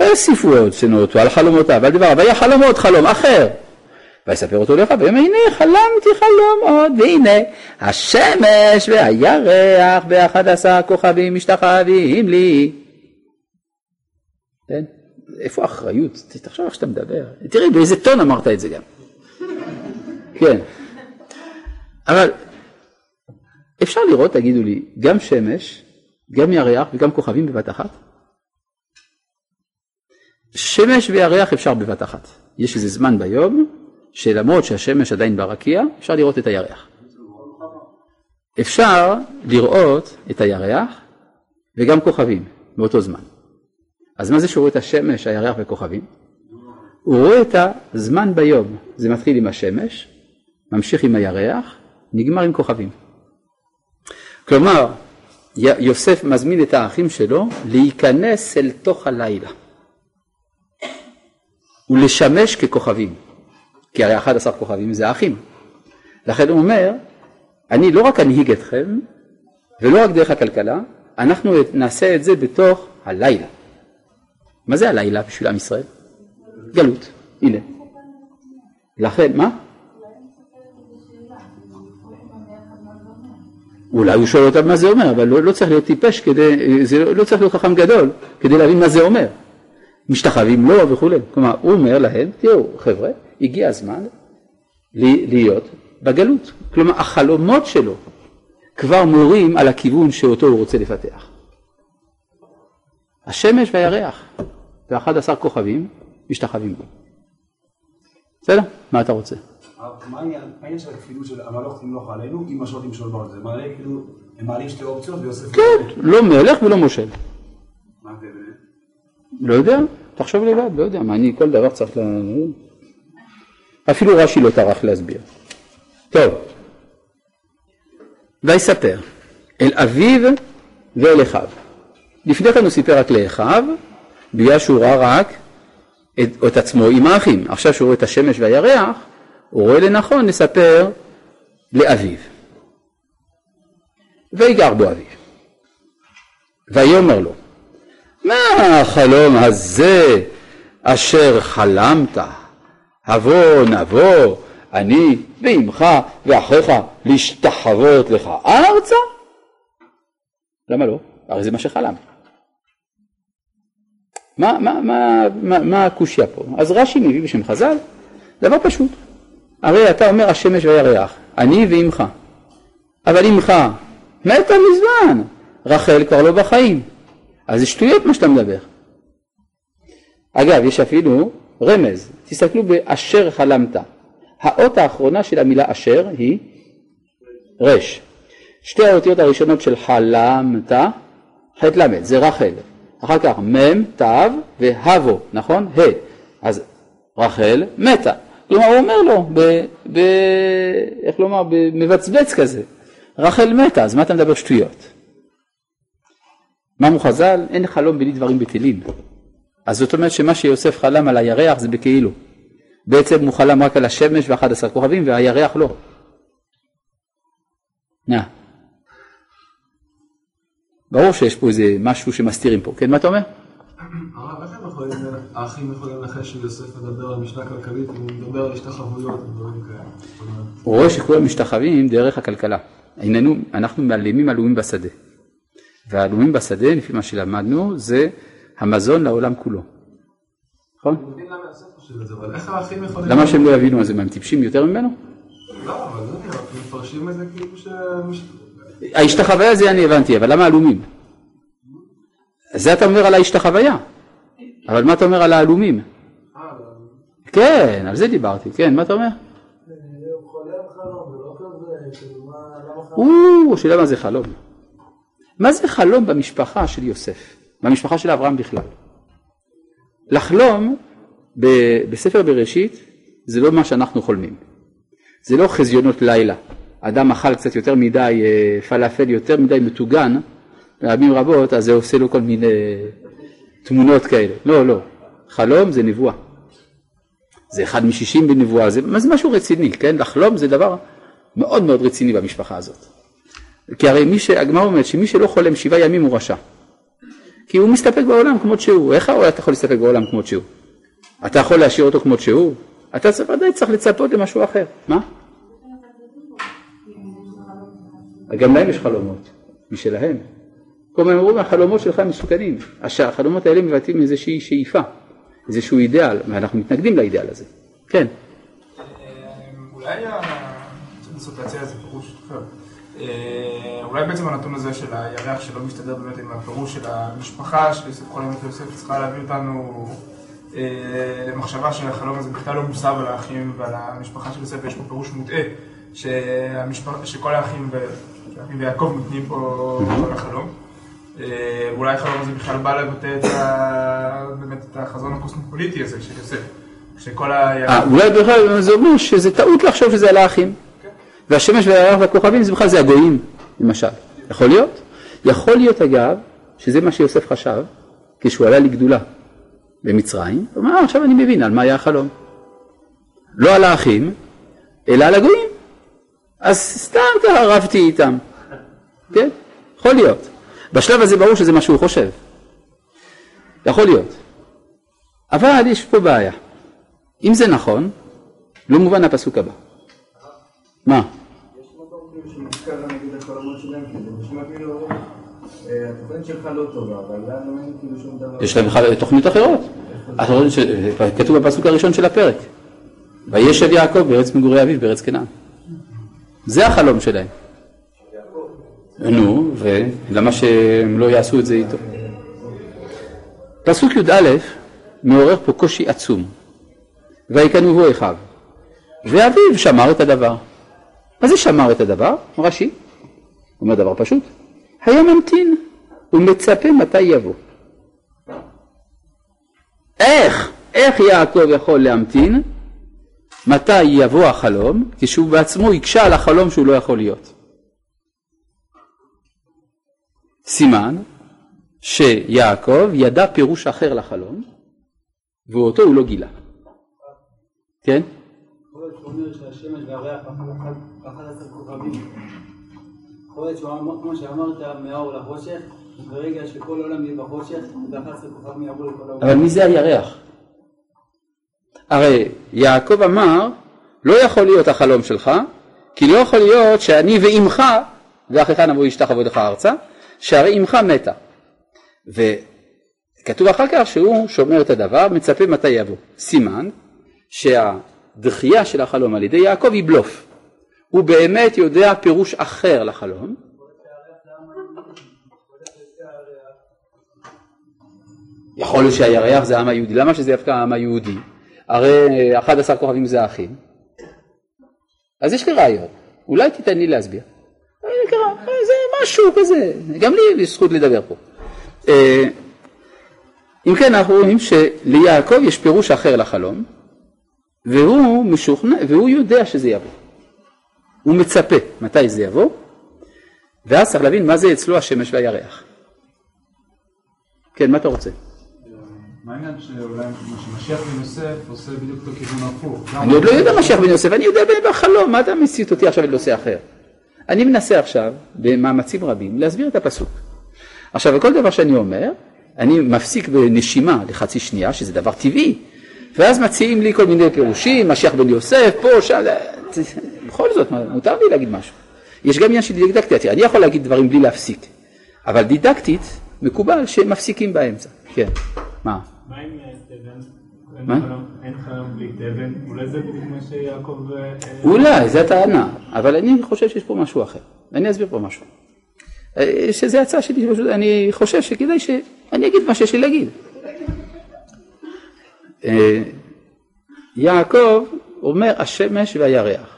Speaker 1: ויוסיפו עוד שנאו אותו על חלומותיו, על דבריו, והיה חלומות חלום אחר. ויספר אותו לך, ויאמר הנה חלמתי חלום עוד, והנה השמש והירח באחד עשר כוכבים משתחווים לי. כן? איפה האחריות? תחשוב איך שאתה מדבר. תראי באיזה טון אמרת את זה גם. כן. אבל אפשר לראות, תגידו לי, גם שמש, גם ירח וגם כוכבים בבת אחת? שמש וירח אפשר בבת אחת. יש איזה זמן ביום שלמרות שהשמש עדיין ברקיע, אפשר לראות את הירח. אפשר לראות את הירח וגם כוכבים באותו זמן. אז מה זה שהוא רואה את השמש, הירח וכוכבים? הוא רואה את הזמן ביום. זה מתחיל עם השמש, ממשיך עם הירח, נגמר עם כוכבים. כלומר, יוסף מזמין את האחים שלו להיכנס אל תוך הלילה ולשמש ככוכבים, כי הרי 11 כוכבים זה האחים. לכן הוא אומר, אני לא רק אנהיג אתכם, ולא רק דרך הכלכלה, אנחנו נעשה את זה בתוך הלילה. מה זה הלילה בשביל עם ישראל? גלות, הנה. לכן, מה? אולי הוא שואל אותם מה זה אומר, אבל לא, לא צריך להיות טיפש כדי, זה לא, לא צריך להיות חכם גדול כדי להבין מה זה אומר. משתחווים לו לא, וכולי. כלומר, הוא אומר להם, תראו חבר'ה, הגיע הזמן להיות בגלות. כלומר, החלומות שלו כבר מורים על הכיוון שאותו הוא רוצה לפתח. השמש והירח ואחד עשר כוכבים משתחווים בו. בסדר? מה אתה רוצה?
Speaker 4: מה העניין של הכפילות של המלוך תמלוך עלינו אם משול תמשול בנו? זה מעלה כאילו, הם מעלים שתי אופציות ויוסף...
Speaker 1: כן, לא מלך ולא מושל.
Speaker 4: מה?
Speaker 1: לא יודע, תחשוב לבד, לא יודע, מה אני כל דבר צריך ל... אפילו רש"י לא טרח להסביר. טוב, ויספר אל אביו ואל אחיו. לפני כן הוא סיפר רק לאחיו, בגלל שהוא ראה רק את, את עצמו עם האחים. עכשיו שהוא רואה את השמש והירח, הוא רואה לנכון לספר לאביו. ויגר בו אביו. ויאמר לו, מה החלום הזה אשר חלמת? הבוא נבוא, אני ואמך ואחיך להשתחוות לך ארצה? למה לא? הרי זה מה שחלם. מה, מה, מה, מה, מה הקושייה פה? אז רש"י מביא בשם חז"ל דבר פשוט. הרי אתה אומר השמש והירח, אני ואמך. אבל אמך מתה מזמן, רחל כבר לא בחיים. אז זה שטויות מה שאתה מדבר. אגב, יש אפילו רמז, תסתכלו באשר חלמת. האות האחרונה של המילה אשר היא רש. שתי האותיות הראשונות של חלמת, ח' ל', זה רחל. אחר כך מ', ת' והבו, נכון? ה'. אז רחל מתה. כלומר הוא אומר לו, ב, ב, איך לומר, במבצבץ כזה, רחל מתה, אז מה אתה מדבר שטויות? מה אמרו חז"ל? אין חלום בלי דברים בטלים. אז זאת אומרת שמה שיוסף חלם על הירח זה בכאילו. בעצם הוא חלם רק על השמש ואחד עשר כוכבים והירח לא. נא. ברור שיש פה איזה משהו שמסתירים פה. כן, מה אתה אומר?
Speaker 5: הרב, איך הם יכולים, האחים יכולים לנחש שיוסף מדבר על משנה כלכלית הוא מדבר על השתחוויות ודברים כאלה?
Speaker 1: הוא רואה שכולם משתחווים דרך הכלכלה. איננו, אנחנו מעלימים עלומים בשדה. והעלומים בשדה, לפי מה שלמדנו, זה המזון לעולם כולו. נכון?
Speaker 5: למה יכולים...
Speaker 1: שהם לא יבינו את זה? מה, הם טיפשים יותר ממנו?
Speaker 5: לא, אבל לא נראה, הם מפרשים את זה כאילו ש...
Speaker 1: ההשתחוויה זה אני הבנתי, אבל למה עלומים? זה אתה אומר על ההשתחוויה, אבל מה אתה אומר על העלומים?
Speaker 5: אה.
Speaker 1: כן, על זה דיברתי, כן, מה אתה אומר?
Speaker 3: הוא חולם חלום, ולא כזה, כאילו, מה,
Speaker 1: הוא, השאלה מה זה חלום. מה זה חלום במשפחה של יוסף? במשפחה של אברהם בכלל. לחלום ב- בספר בראשית זה לא מה שאנחנו חולמים. זה לא חזיונות לילה. אדם אכל קצת יותר מדי אה, פלאפל יותר מדי מטוגן, פעמים רבות, אז זה עושה לו כל מיני תמונות כאלה. לא, לא. חלום זה נבואה. זה אחד משישים בנבואה, זה, זה משהו רציני, כן? לחלום זה דבר מאוד מאוד רציני במשפחה הזאת. כי הרי מי ש... הגמרא אומרת שמי שלא חולם שבעה ימים הוא רשע. כי הוא מסתפק בעולם כמות שהוא. איך אתה יכול להסתפק בעולם כמות שהוא? אתה יכול להשאיר אותו כמות שהוא? אתה ודאי צריך לצפות למשהו אחר. מה? גם להם יש חלומות, משלהם. כל הזמן אומרים החלומות שלך מסוכנים. החלומות האלה מבטאים איזושהי שאיפה, איזשהו אידאל, ואנחנו מתנגדים לאידאל הזה. כן.
Speaker 6: אולי ה... לנסות להציע איזה פירוש אחר. אה, אולי בעצם הנתון הזה של הירח שלא מסתדר באמת עם הפירוש של המשפחה של יוסף חולם את יוסף צריכה להביא אותנו אה, למחשבה שהחלום הזה בכלל לא מוסב על האחים ועל המשפחה של יוסף, יש פה פירוש מוטעה שכל האחים ו- האחים ויעקב נותנים פה החלום. אה, אולי החלום הזה בכלל בא לבטא את ה... באמת את החזון הקוסמופוליטי הזה של יוסף. שכל ה...
Speaker 1: אה, אולי בכלל זה אומר שזה טעות לחשוב שזה על האחים. והשמש והירח והכוכבים זה בכלל זה הגויים, למשל. יכול להיות? יכול להיות אגב, שזה מה שיוסף חשב, כשהוא עלה לגדולה במצרים, הוא אמר, "אה, עכשיו אני מבין על מה היה החלום. לא על האחים, אלא על הגויים. אז סתם ככה רבתי איתם. כן? יכול להיות. בשלב הזה ברור שזה מה שהוא חושב. יכול להיות. אבל יש פה בעיה. אם זה נכון, לא מובן הפסוק הבא. מה?
Speaker 7: שלהם, כאילו, אה, לא כאילו.
Speaker 1: יש להם תוכניות אחרות. ש- כתוב בפסוק הראשון של הפרק. וישב יעקב בארץ מגורי אביו בארץ כנען. זה החלום שלהם. נו, ולמה שהם לא יעשו את זה איתו? פסוק י"א מעורר פה קושי עצום. ויקנובו אחיו. ואביו שמר את הדבר. מה זה שמר את הדבר? רש"י. אומר דבר פשוט. היה ממתין ומצפה מתי יבוא. איך? איך יעקב יכול להמתין? מתי יבוא החלום? כשהוא בעצמו יקשה על החלום שהוא לא יכול להיות. סימן שיעקב ידע פירוש אחר לחלום, ואותו הוא לא גילה. כן?
Speaker 3: יכול להיות שאמרת, מהאור לחושך, ברגע שכל העולם יהיה בחושך, יעברו לכל העולם.
Speaker 1: אבל מי זה הירח? הרי יעקב אמר, לא יכול להיות החלום שלך, כי לא יכול להיות שאני ואימך, ואחיך נבוא ישתחוו לך ארצה, שהרי אמך מתה. וכתוב אחר כך שהוא שומר את הדבר, מצפה מתי יבוא. סימן שהדחייה של החלום על ידי יעקב היא בלוף. הוא באמת יודע פירוש אחר לחלום. יכול להיות שהירח זה העם היהודי, למה שזה דווקא העם היהודי? הרי 11 כוכבים זה אחים. אז יש לי רעיון, אולי תיתן לי להסביר. משהו כזה, גם לי יש זכות לדבר פה. אה, אם כן, אנחנו רואים שליעקב יש פירוש אחר לחלום, והוא משוכנע, והוא יודע שזה יבוא. הוא מצפה מתי זה יבוא, ואז צריך להבין מה זה אצלו השמש והירח. כן, מה אתה רוצה?
Speaker 5: מה העניין שאולי משיח בן יוסף עושה בדיוק את הכיוון ההפוך?
Speaker 1: אני עוד לא יודע משיח בן יוסף, אני יודע בחלום, מה אתה מסית אותי עכשיו לנושא אחר? אני מנסה עכשיו, במאמצים רבים, להסביר את הפסוק. עכשיו, בכל דבר שאני אומר, אני מפסיק בנשימה לחצי שנייה, שזה דבר טבעי, ואז מציעים לי כל מיני פירושים, משיח בן יוסף, פה, שם, בכל זאת, מותר לי להגיד משהו. יש גם עניין של דידקטיה, אני יכול להגיד דברים בלי להפסיק, אבל דידקטית, מקובל שמפסיקים באמצע, כן, מה?
Speaker 8: מה עם אה, תבן? אין? חלום- בלי תבן? אולי זה בדיוק מה שיעקב... אה, אה,
Speaker 1: אולי, זו הטענה, אבל אני חושב שיש פה משהו אחר. אני אסביר פה משהו. אה, שזה הצעה שלי, אני חושב שכדאי שאני אגיד מה שיש לי להגיד. יעקב אומר השמש והירח.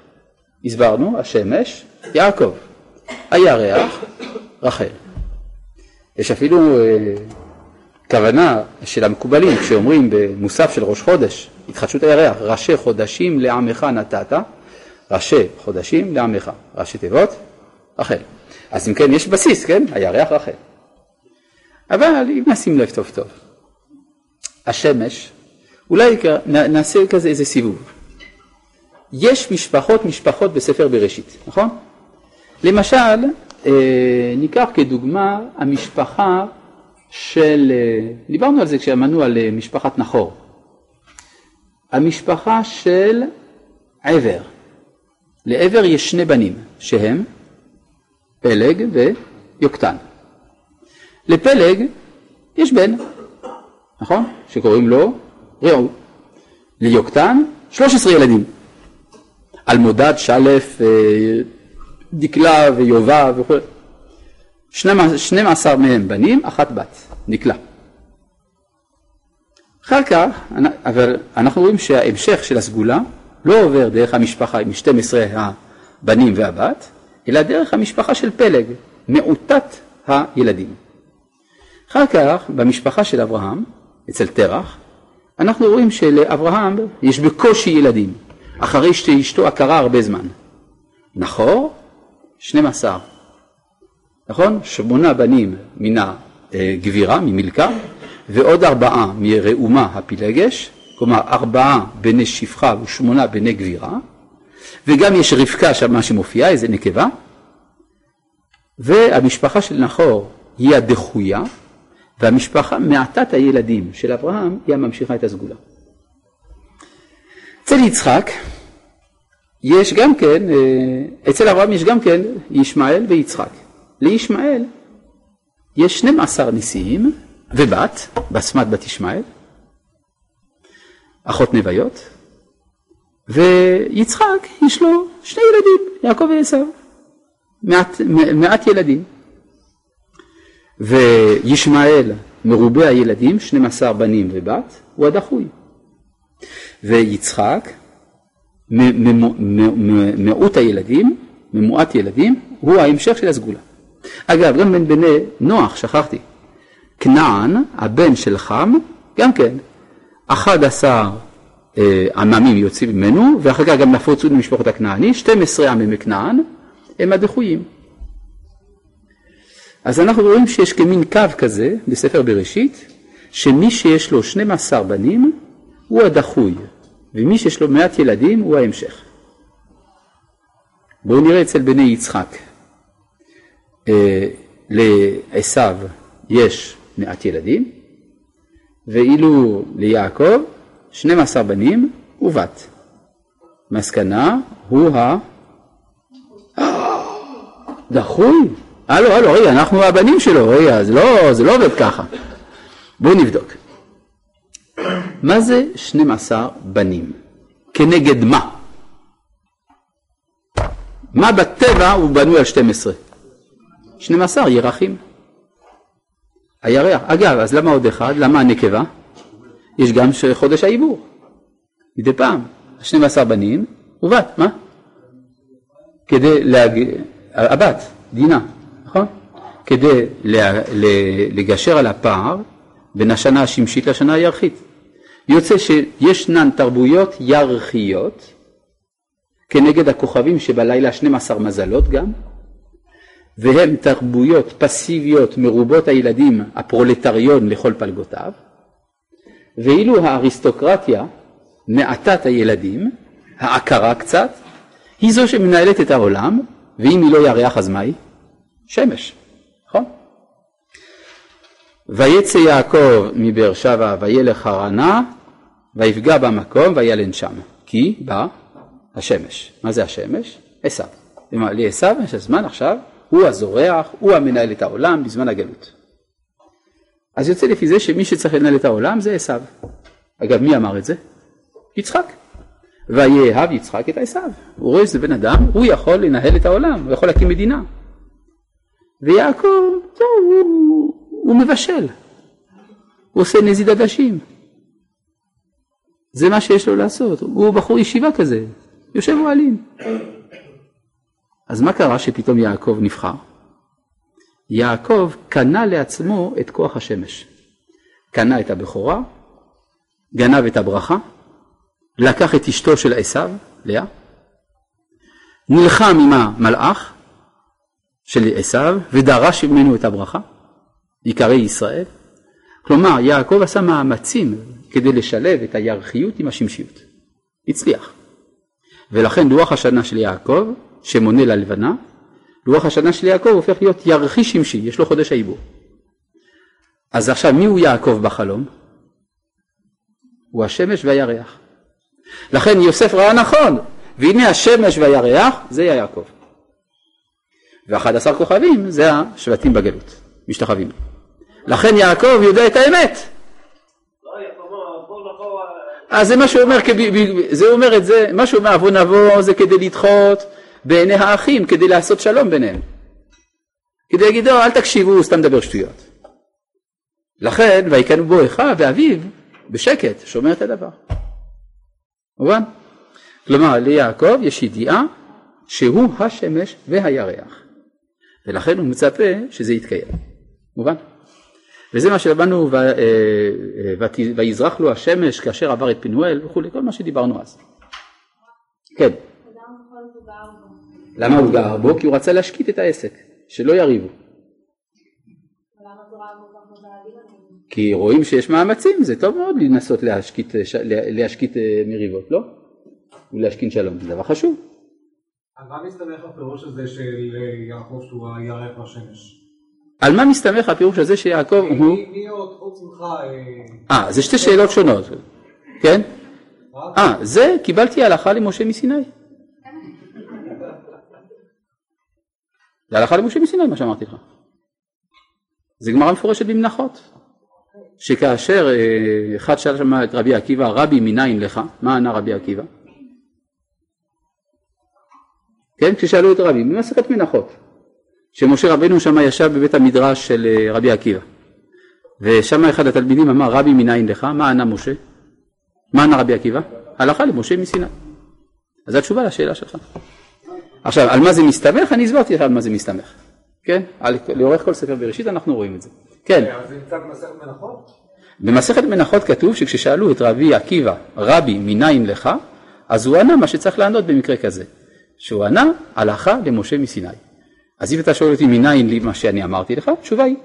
Speaker 1: הסברנו, השמש, יעקב. הירח, רחל. יש אפילו אה, כוונה של המקובלים כשאומרים במוסף של ראש חודש, התחדשות הירח, ראשי חודשים לעמך נתת, ראשי חודשים לעמך, ראשי תיבות, רחל. אז אם כן יש בסיס, כן? הירח רחל. אבל אם נשים לב טוב טוב, השמש, אולי נעשה כזה איזה סיבוב. יש משפחות משפחות בספר בראשית, נכון? למשל, אה, ניקח כדוגמה המשפחה של, אה, דיברנו על זה כשאמרנו על אה, משפחת נחור, המשפחה של עבר, לעבר יש שני בנים שהם פלג ויוקטן. לפלג יש בן, נכון? שקוראים לו רעו. ליוקטן 13 ילדים. אלמודד, שלף, אה, דקלה ויובב וכו'. 12 מהם בנים, אחת בת, נקלה. אחר כך, אבל אנחנו רואים שההמשך של הסגולה לא עובר דרך המשפחה עם 12 הבנים והבת, אלא דרך המשפחה של פלג, מעוטת הילדים. אחר כך, במשפחה של אברהם, אצל תרח, אנחנו רואים שלאברהם יש בקושי ילדים, אחרי שאשתו עקרה הרבה זמן. נחור, 12, נכון? שמונה בנים מן הגבירה, ממילכה, ועוד ארבעה מראומה הפילגש, כלומר ארבעה בני שפחה ושמונה בני גבירה, וגם יש רבקה שם מה שמופיעה, איזה נקבה, והמשפחה של נחור היא הדחויה, והמשפחה מעטת הילדים של אברהם היא הממשיכה את הסגולה. אצל יצחק יש גם כן, אה, אצל אברהם יש גם כן ישמעאל ויצחק. לישמעאל יש 12 נשיאים ובת, בסמת בת ישמעאל, אחות נוויות, ויצחק יש לו שני ילדים, יעקב ועשו, מעט, מעט ילדים. וישמעאל מרובה הילדים, 12 בנים ובת, הוא הדחוי. ויצחק מיעוט הילדים, ממועט ילדים, הוא ההמשך של הסגולה. אגב, גם בין בני נוח, שכחתי, כנען, הבן של חם, גם כן, 11 אה, עממים יוצאים ממנו, ואחר כך גם נפוצו למשפחות הכנעני, 12 עממי כנען, הם הדחויים. אז אנחנו רואים שיש כמין קו כזה בספר בראשית, שמי שיש לו 12 בנים הוא הדחוי, ומי שיש לו מעט ילדים הוא ההמשך. בואו נראה אצל בני יצחק. אה, לעשו יש מעט ילדים, ואילו ליעקב 12 בנים ובת. מסקנה הוא הדחוי. הלו, הלו, רגע, אנחנו הבנים שלו, רגע, זה לא, זה לא עובד ככה. בואו נבדוק. מה זה 12 בנים? כנגד מה? מה בטבע הוא בנוי על 12? 12 ירחים. הירח. אגב, אז למה עוד אחד? למה הנקבה? יש גם חודש העיבור. מדי פעם. 12 בנים ובת, מה? כדי להג... הבת, דינה, נכון? כדי לגשר על הפער בין השנה השמשית לשנה הירחית. יוצא שישנן תרבויות ירחיות כנגד הכוכבים שבלילה 12 מזלות גם, והם תרבויות פסיביות מרובות הילדים הפרולטריון לכל פלגותיו, ואילו האריסטוקרטיה, מעטת הילדים, העקרה קצת, היא זו שמנהלת את העולם, ואם היא לא ירח אז מה היא? שמש, נכון? ויצא יעקב מבאר שבע וילך הרנה ויפגע במקום וילן שם כי בא השמש. מה זה השמש? עשיו. לעשיו יש הזמן עכשיו, הוא הזורח, הוא המנהל את העולם בזמן הגלות. אז יוצא לפי זה שמי שצריך לנהל את העולם זה עשיו. אגב, מי אמר את זה? יצחק. ויאהב יצחק את עשיו. הוא רואה שזה בן אדם, הוא יכול לנהל את העולם, הוא יכול להקים מדינה. ויעקב, טוב, הוא, הוא מבשל. הוא עושה נזיד עדשים. זה מה שיש לו לעשות. הוא בחור ישיבה כזה, יושב אוהלים. אז מה קרה שפתאום יעקב נבחר? יעקב קנה לעצמו את כוח השמש. קנה את הבכורה, גנב את הברכה, לקח את אשתו של עשיו, לאה, נלחם עם המלאך של עשיו ודרש ממנו את הברכה, עיקרי ישראל. כלומר, יעקב עשה מאמצים כדי לשלב את הירחיות עם השמשיות. הצליח. ולכן לוח השנה של יעקב, שמונה ללבנה, לוח השנה של יעקב הופך להיות ירחי שמשי, יש לו חודש העיבור. אז עכשיו מי הוא יעקב בחלום? הוא השמש והירח. לכן יוסף ראה נכון, והנה השמש והירח זה יעקב. ואחד עשר כוכבים זה השבטים בגלות, משתחווים. לכן יעקב יודע את האמת. אז זה מה שהוא אומר, זה אומר את זה, מה שהוא אומר אבו נבוא זה כדי לדחות בעיני האחים, כדי לעשות שלום ביניהם. כדי להגיד, לא, אל תקשיבו, הוא סתם מדבר שטויות. לכן, ויקנו בו אחיו ואביו, בשקט, שומע את הדבר. מובן? כלומר, ליעקב יש ידיעה שהוא השמש והירח, ולכן הוא מצפה שזה יתקיים. מובן? וזה מה שלמדנו, ויזרח לו השמש כאשר עבר את פינואל וכולי, כל מה שדיברנו אז. כן. למה הוא גר בו? כי הוא רצה להשקיט את העסק, שלא יריבו. כי רואים שיש מאמצים, זה טוב מאוד לנסות להשקיט, להשקיט מריבות, לא? ולהשכין שלום, זה דבר חשוב.
Speaker 9: על מה מסתמך הפירוש הזה של יעקב שהוא הירח והשמש?
Speaker 1: על מה מסתמך הפירוש הזה שיעקב הוא...
Speaker 9: מי עוד שמחה...
Speaker 1: אה, זה שתי שאלות שונות, כן? אה, זה קיבלתי הלכה למשה מסיני. זה הלכה למשה מסיני מה שאמרתי לך. זה גמרא מפורשת במנחות. שכאשר אחד שאל שם את רבי עקיבא, רבי מניין לך? מה ענה רבי עקיבא? כן, כששאלו את רבי, במסכת מנחות, שמשה רבנו שם ישב בבית המדרש של רבי עקיבא, ושם אחד התלמידים אמר, רבי מניין לך? מה ענה משה? מה ענה רבי עקיבא? הלכה למשה מסיני. אז התשובה לשאלה שלך. עכשיו, על מה זה מסתמך? אני הסברתי לך על מה זה מסתמך. כן? על, לאורך כל ספר בראשית אנחנו רואים את זה. כן.
Speaker 9: אז זה נמצא במסכת מנחות?
Speaker 1: במסכת מנחות כתוב שכששאלו את רבי עקיבא, רבי מניין לך, אז הוא ענה מה שצריך לענות במקרה כזה. שהוא ענה הלכה למשה מסיני. אז אם אתה שואל אותי מניין לי מה שאני אמרתי לך, התשובה היא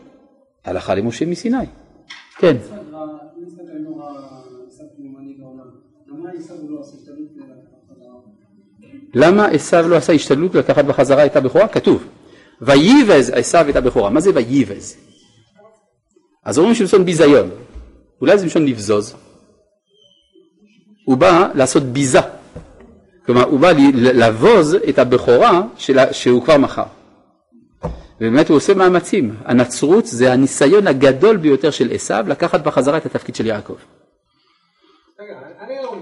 Speaker 1: הלכה למשה מסיני. כן. למה עשיו לא עשה השתדלות לקחת בחזרה את הבכורה? כתוב וייבז עשיו את הבכורה. מה זה וייבז? אז אומרים שלשון ביזיון, אולי זה לשון לבזוז. הוא בא לעשות ביזה, כלומר הוא בא לבוז את הבכורה שהוא כבר מכר. ובאמת הוא עושה מאמצים, הנצרות זה הניסיון הגדול ביותר של עשיו לקחת בחזרה את התפקיד של יעקב.
Speaker 9: רגע,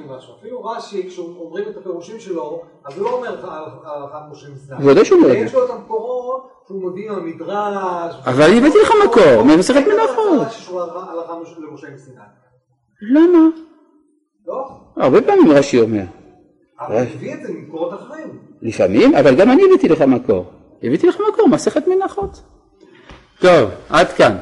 Speaker 3: משהו, אפילו רש"י, כשאומרים את הפירושים שלו, אז הוא לא אומר הלכה משה מסיני.
Speaker 1: ודאי שהוא את זה.
Speaker 3: יש לו את המקורות שהוא מביא מהמדרש.
Speaker 1: אבל אני הבאתי לך מקור, ממסכת מנחות. למה?
Speaker 3: לא?
Speaker 1: הרבה פעמים רש"י אומר.
Speaker 3: אבל הביא את זה ממקורות אחרים.
Speaker 1: לפעמים, אבל גם אני הבאתי לך מקור. הבאתי לך מקור, מסכת מנחות. טוב, עד כאן.